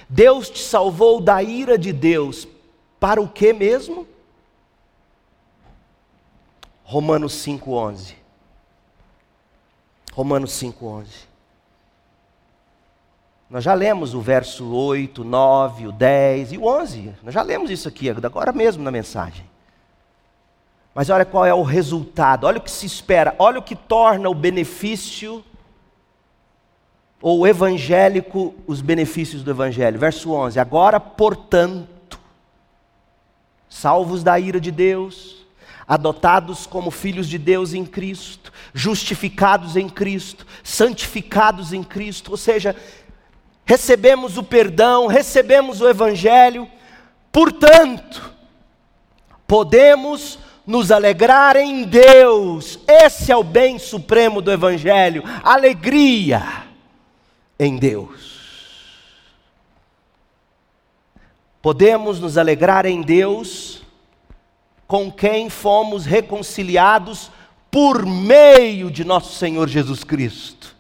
Deus te salvou da ira de Deus. Para o que mesmo? Romanos 5,11. Romanos 5,11. Nós já lemos o verso 8, 9, o 10 e o 11. Nós já lemos isso aqui, agora mesmo na mensagem. Mas olha qual é o resultado, olha o que se espera, olha o que torna o benefício ou o evangélico os benefícios do evangelho. Verso 11: Agora, portanto, salvos da ira de Deus, adotados como filhos de Deus em Cristo, justificados em Cristo, santificados em Cristo, ou seja, recebemos o perdão, recebemos o Evangelho, portanto, podemos nos alegrar em Deus, esse é o bem supremo do Evangelho, alegria em Deus. Podemos nos alegrar em Deus, com quem fomos reconciliados por meio de nosso Senhor Jesus Cristo.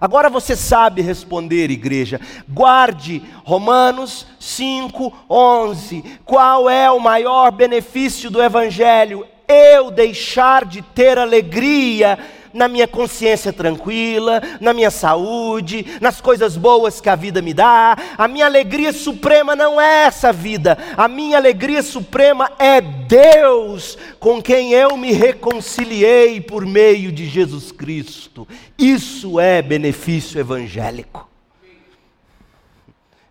Agora você sabe responder, igreja. Guarde Romanos 5, 11. Qual é o maior benefício do Evangelho? Eu deixar de ter alegria na minha consciência tranquila, na minha saúde, nas coisas boas que a vida me dá. A minha alegria suprema não é essa vida, a minha alegria suprema é Deus, com quem eu me reconciliei por meio de Jesus Cristo. Isso é benefício evangélico.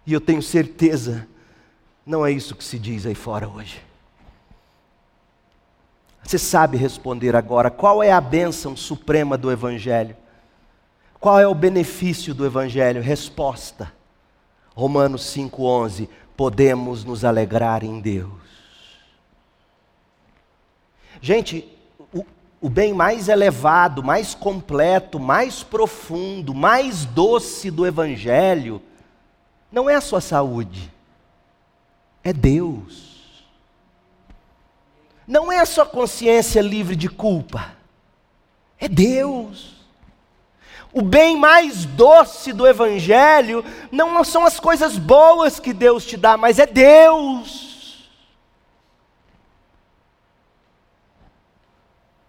E eu tenho certeza, não é isso que se diz aí fora hoje. Você sabe responder agora qual é a bênção suprema do Evangelho? Qual é o benefício do Evangelho? Resposta. Romanos 5,11: Podemos nos alegrar em Deus. Gente, o, o bem mais elevado, mais completo, mais profundo, mais doce do Evangelho, não é a sua saúde, é Deus não é a sua consciência livre de culpa, é Deus. O bem mais doce do Evangelho não são as coisas boas que Deus te dá, mas é Deus.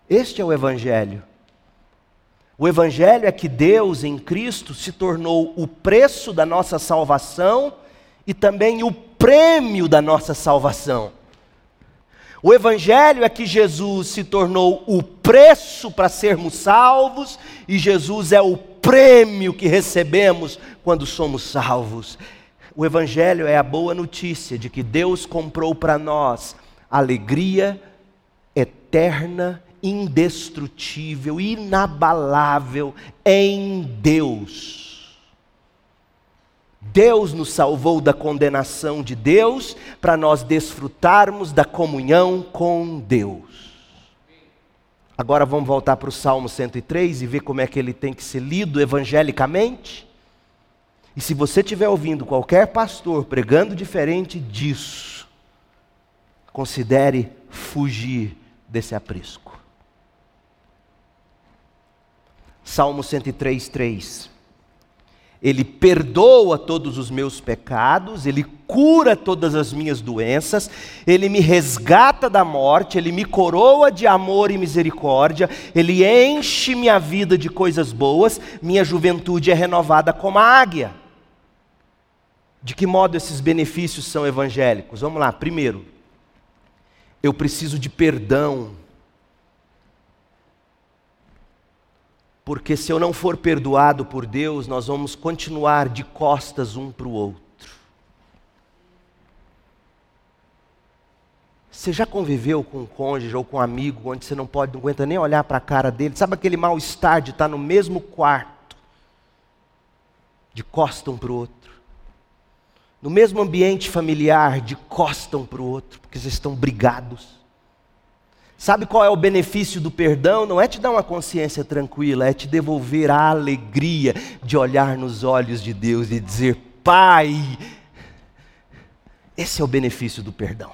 Este é o Evangelho. O Evangelho é que Deus em Cristo se tornou o preço da nossa salvação e também o prêmio da nossa salvação. O Evangelho é que Jesus se tornou o preço para sermos salvos e Jesus é o prêmio que recebemos quando somos salvos. O Evangelho é a boa notícia de que Deus comprou para nós alegria eterna, indestrutível, inabalável em Deus. Deus nos salvou da condenação de Deus para nós desfrutarmos da comunhão com Deus. Agora vamos voltar para o Salmo 103 e ver como é que ele tem que ser lido evangelicamente. E se você estiver ouvindo qualquer pastor pregando diferente disso, considere fugir desse aprisco. Salmo 103, 3. Ele perdoa todos os meus pecados, Ele cura todas as minhas doenças, Ele me resgata da morte, Ele me coroa de amor e misericórdia, Ele enche minha vida de coisas boas, minha juventude é renovada como a águia. De que modo esses benefícios são evangélicos? Vamos lá, primeiro, eu preciso de perdão porque se eu não for perdoado por Deus, nós vamos continuar de costas um para o outro. Você já conviveu com um cônjuge ou com um amigo onde você não pode, não aguenta nem olhar para a cara dele? Sabe aquele mal-estar de estar no mesmo quarto, de costa um para o outro? No mesmo ambiente familiar, de costa um para o outro, porque vocês estão brigados. Sabe qual é o benefício do perdão? Não é te dar uma consciência tranquila, é te devolver a alegria de olhar nos olhos de Deus e dizer: Pai. Esse é o benefício do perdão.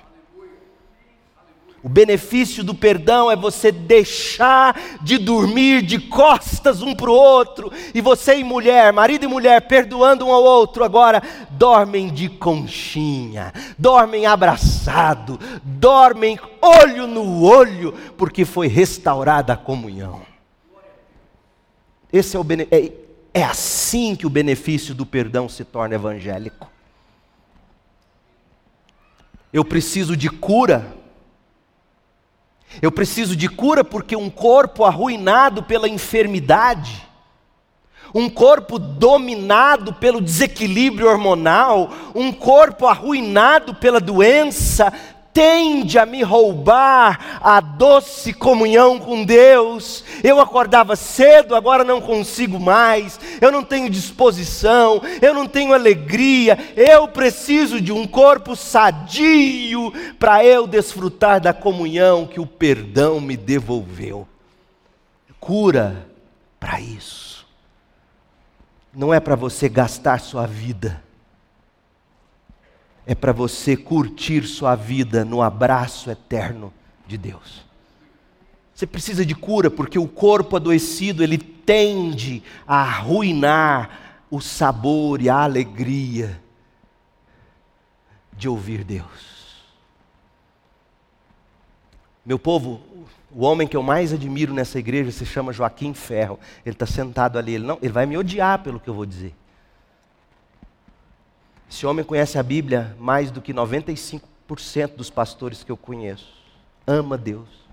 O benefício do perdão é você deixar de dormir de costas um para o outro, e você e mulher, marido e mulher, perdoando um ao outro, agora dormem de conchinha, dormem abraçado, dormem olho no olho, porque foi restaurada a comunhão. Esse é, o é, é assim que o benefício do perdão se torna evangélico. Eu preciso de cura eu preciso de cura porque um corpo arruinado pela enfermidade, um corpo dominado pelo desequilíbrio hormonal, um corpo arruinado pela doença, tende a me roubar a doce comunhão com Deus. Eu acordava cedo, agora não consigo mais. Eu não tenho disposição, eu não tenho alegria. Eu preciso de um corpo sadio para eu desfrutar da comunhão que o perdão me devolveu. Cura para isso. Não é para você gastar sua vida é para você curtir sua vida no abraço eterno de Deus. Você precisa de cura porque o corpo adoecido ele tende a arruinar o sabor e a alegria de ouvir Deus. Meu povo, o homem que eu mais admiro nessa igreja se chama Joaquim Ferro. Ele está sentado ali. Ele, não, ele vai me odiar pelo que eu vou dizer. Esse homem conhece a Bíblia mais do que 95% dos pastores que eu conheço. Ama Deus.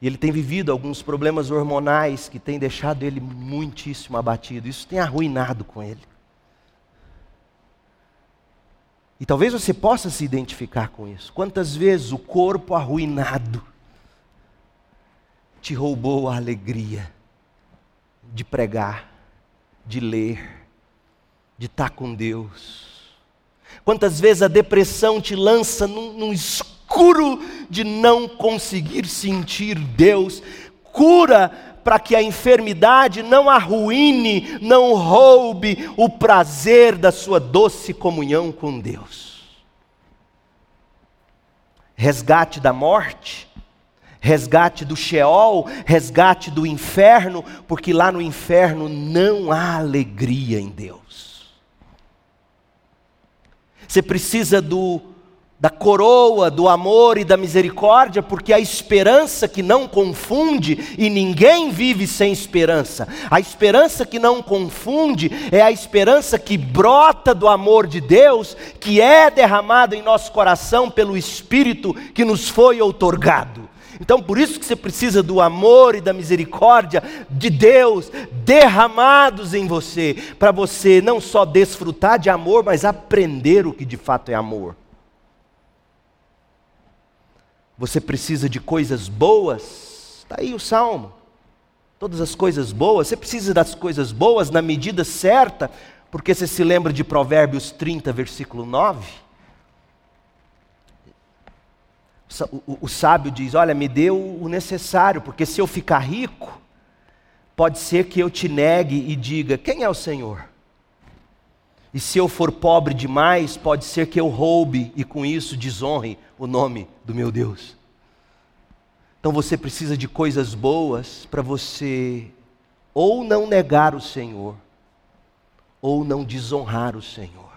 E ele tem vivido alguns problemas hormonais que têm deixado ele muitíssimo abatido. Isso tem arruinado com ele. E talvez você possa se identificar com isso. Quantas vezes o corpo arruinado te roubou a alegria de pregar, de ler, de estar com Deus. Quantas vezes a depressão te lança num, num escuro de não conseguir sentir Deus. Cura para que a enfermidade não arruine, não roube o prazer da sua doce comunhão com Deus. Resgate da morte resgate do Sheol, resgate do inferno, porque lá no inferno não há alegria em Deus. Você precisa do da coroa, do amor e da misericórdia, porque a esperança que não confunde, e ninguém vive sem esperança. A esperança que não confunde é a esperança que brota do amor de Deus, que é derramado em nosso coração pelo Espírito que nos foi outorgado. Então, por isso que você precisa do amor e da misericórdia de Deus derramados em você, para você não só desfrutar de amor, mas aprender o que de fato é amor. Você precisa de coisas boas, está aí o salmo. Todas as coisas boas, você precisa das coisas boas na medida certa, porque você se lembra de Provérbios 30, versículo 9? O, o, sábio diz: Olha, me dê o, o necessário, porque se eu ficar rico, pode ser que eu te negue e diga: Quem é o Senhor? E se eu for pobre demais, pode ser que eu roube e com isso desonre o nome do meu Deus. Então você precisa de coisas boas para você ou não negar o Senhor, ou não desonrar o Senhor.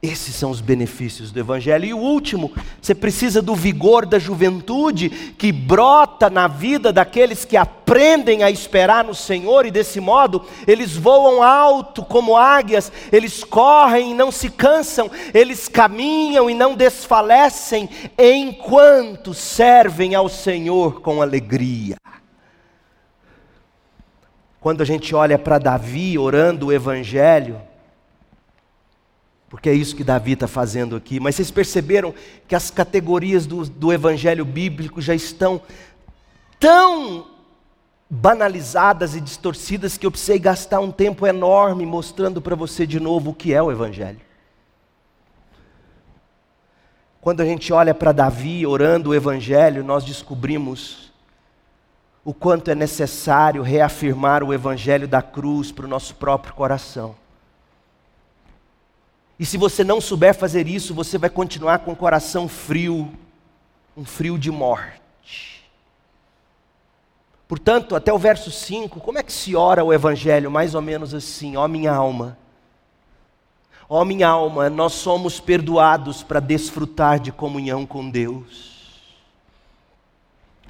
Esses são os benefícios do Evangelho. E o último, você precisa do vigor da juventude que brota na vida daqueles que aprendem a esperar no Senhor, e desse modo eles voam alto como águias, eles correm e não se cansam, eles caminham e não desfalecem, enquanto servem ao Senhor com alegria. Quando a gente olha para Davi orando o Evangelho, porque é isso que Davi está fazendo aqui. Mas vocês perceberam que as categorias do, do evangelho bíblico já estão tão banalizadas e distorcidas que eu precisei gastar um tempo enorme mostrando para você de novo o que é o evangelho. Quando a gente olha para Davi orando o evangelho, nós descobrimos o quanto é necessário reafirmar o evangelho da cruz para o nosso próprio coração. E se você não souber fazer isso, você vai continuar com o coração frio, um frio de morte. Portanto, até o verso 5, como é que se ora o Evangelho? Mais ou menos assim: ó minha alma, ó minha alma, nós somos perdoados para desfrutar de comunhão com Deus.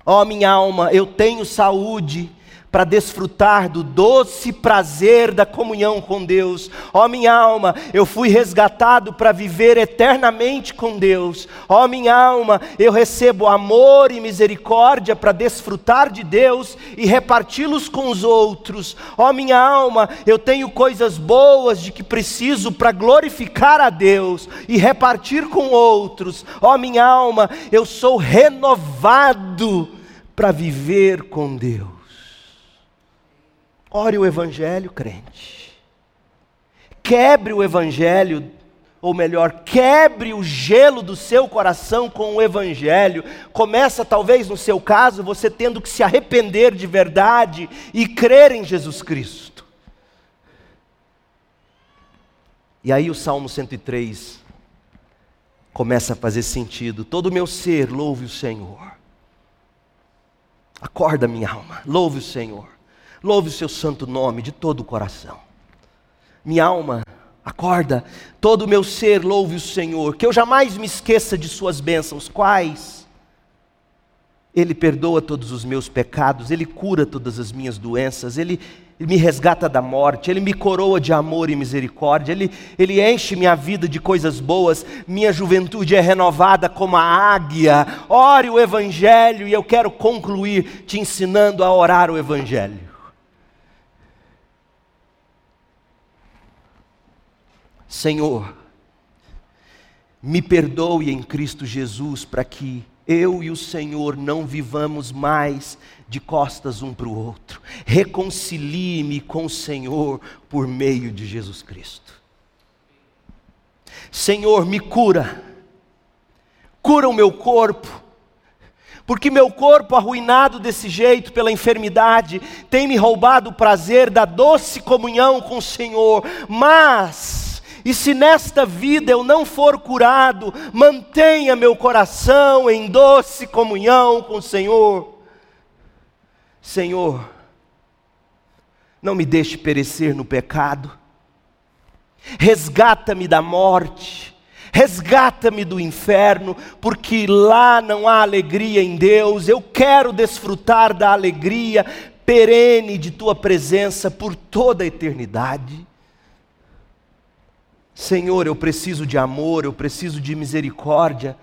Ó minha alma, eu tenho saúde para desfrutar do doce prazer da comunhão com Deus. Ó oh, minha alma, eu fui resgatado para viver eternamente com Deus. Ó oh, minha alma, eu recebo amor e misericórdia para desfrutar de Deus e reparti-los com os outros. Ó oh, minha alma, eu tenho coisas boas de que preciso para glorificar a Deus e repartir com outros. Ó minha alma, eu sou renovado para viver com Deus. Ore o Evangelho, crente. Quebre o Evangelho, ou melhor, quebre o gelo do seu coração com o Evangelho. Começa, talvez no seu caso, você tendo que se arrepender de verdade e crer em Jesus Cristo. E aí o Salmo 103 começa a fazer sentido. Todo o meu ser louve o Senhor. Acorda, minha alma, louve o Senhor. Louve o seu santo nome de todo o coração. Minha alma, acorda, todo o meu ser louve o Senhor, que eu jamais me esqueça de suas bênçãos, quais? Ele perdoa todos os meus pecados, Ele cura todas as minhas doenças, Ele, me resgata da morte, Ele me coroa de amor e misericórdia, Ele, Ele enche minha vida de coisas boas, minha juventude é renovada como a águia. Ore o Evangelho e eu quero concluir te ensinando a orar o Evangelho. Senhor, me perdoe em Cristo Jesus para que eu e o Senhor não vivamos mais de costas um para o outro. Reconcilie-me com o Senhor por meio de Jesus Cristo. Senhor, me cura, cura o meu corpo, porque meu corpo arruinado desse jeito pela enfermidade tem me roubado o prazer da doce comunhão com o Senhor, mas e se nesta vida eu não for curado, mantenha meu coração em doce comunhão com o Senhor. Senhor, não me deixe perecer no pecado, resgata-me da morte, resgata-me do inferno, porque lá não há alegria em Deus, eu quero desfrutar da alegria perene de tua presença por toda a eternidade. Senhor, eu preciso de amor, eu preciso de misericórdia,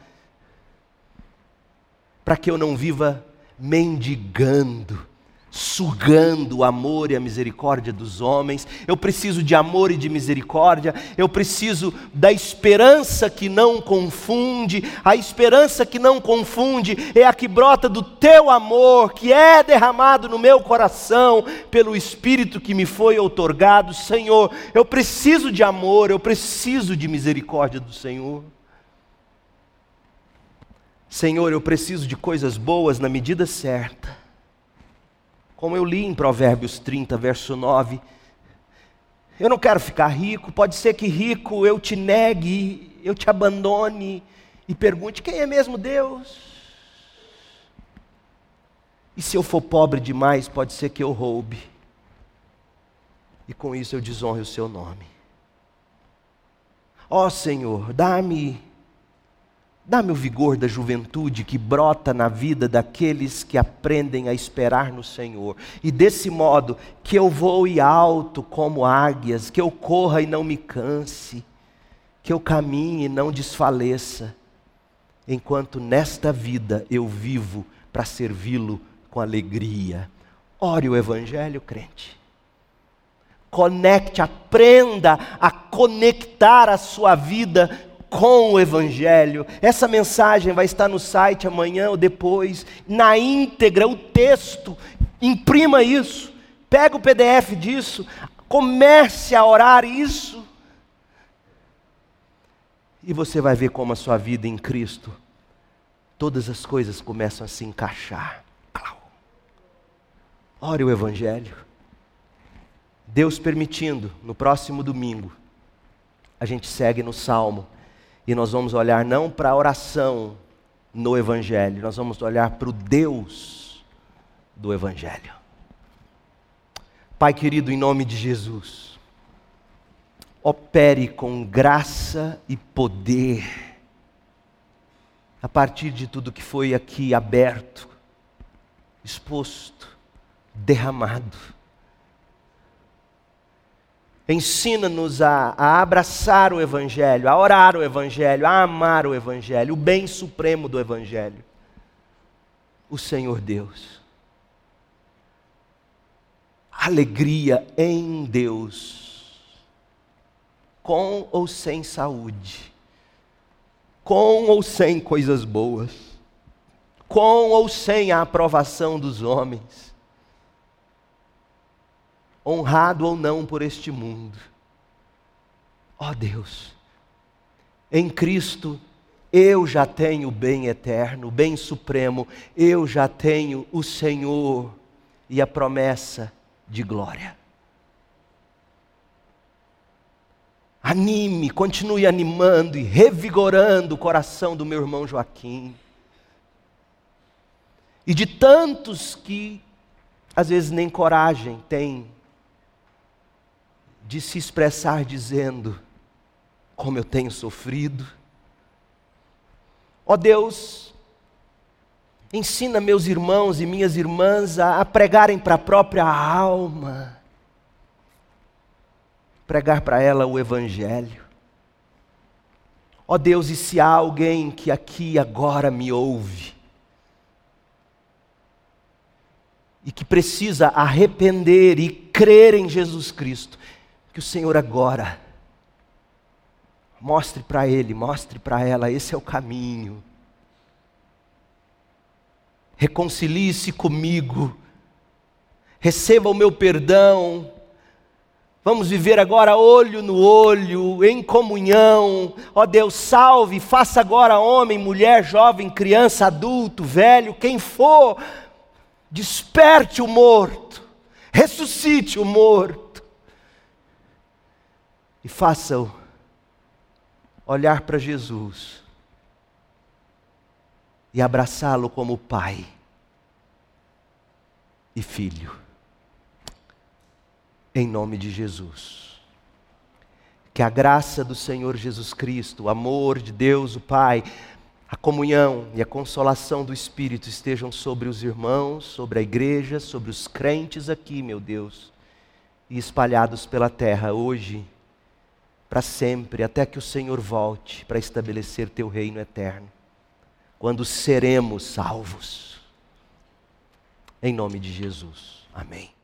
para que eu não viva mendigando sugando o amor e a misericórdia dos homens. Eu preciso de amor e de misericórdia. Eu preciso da esperança que não confunde. A esperança que não confunde é a que brota do teu amor, que é derramado no meu coração pelo Espírito que me foi outorgado. Senhor, eu preciso de amor, eu preciso de misericórdia do Senhor. Senhor, eu preciso de coisas boas na medida certa. Como eu li em Provérbios 30, verso 9. Eu não quero ficar rico, pode ser que rico eu te negue, eu te abandone e pergunte: quem é mesmo Deus? E se eu for pobre demais, pode ser que eu roube, e com isso eu desonre o seu nome. Ó oh, Senhor, dá-me Dá-me o vigor da juventude que brota na vida daqueles que aprendem a esperar no Senhor. E desse modo, que eu voe alto como águias, que eu corra e não me canse, que eu caminhe e não desfaleça, enquanto nesta vida eu vivo para servi-lo com alegria. Ore o Evangelho, crente. Conecte, aprenda a conectar a sua vida com o Evangelho. Essa mensagem vai estar no site amanhã ou depois, na íntegra, o texto. Imprima isso, pega o PDF disso, comece a orar isso. E você vai ver como a sua vida em Cristo, todas as coisas começam a se encaixar. Ore o Evangelho. Deus permitindo, no próximo domingo, a gente segue no Salmo e nós vamos olhar não para a oração no Evangelho, nós vamos olhar para o Deus do Evangelho. Pai querido, em nome de Jesus, opere com graça e poder, a partir de tudo que foi aqui aberto, exposto, derramado Ensina-nos a, a, abraçar o Evangelho, a orar o Evangelho, a amar o Evangelho, o bem supremo do Evangelho. O Senhor Deus. Alegria em Deus, com ou sem saúde, com ou sem coisas boas, com ou sem a aprovação dos homens honrado ou não por este mundo. Ó oh Deus, em Cristo eu já tenho o bem eterno, o bem supremo, eu já tenho o Senhor e a promessa de glória. Anime, continue animando e revigorando o coração do meu irmão Joaquim. E de tantos que às vezes nem coragem têm de se expressar dizendo: Como eu tenho sofrido. Ó oh Deus, ensina meus irmãos e minhas irmãs a, pregarem para a própria alma, pregar para ela o Evangelho. Ó oh Deus, e se há alguém que aqui agora me ouve, e que precisa arrepender e crer em Jesus Cristo, que o Senhor agora mostre para ele, mostre para ela, esse é o caminho. Reconcilie-se comigo, receba o meu perdão. Vamos viver agora olho no olho, em comunhão. Ó oh Deus, salve, faça agora homem, mulher, jovem, criança, adulto, velho, quem for, desperte o morto, ressuscite o morto e faça-o olhar para Jesus e abraçá-lo como pai e filho. Em nome de Jesus. Que a graça do Senhor Jesus Cristo, o amor de Deus, o Pai, a comunhão e a consolação do Espírito estejam sobre os irmãos, sobre a igreja, sobre os crentes aqui, meu Deus, e espalhados pela terra hoje para sempre, até que o Senhor volte para estabelecer teu reino eterno, quando seremos salvos. Em nome de Jesus. Amém.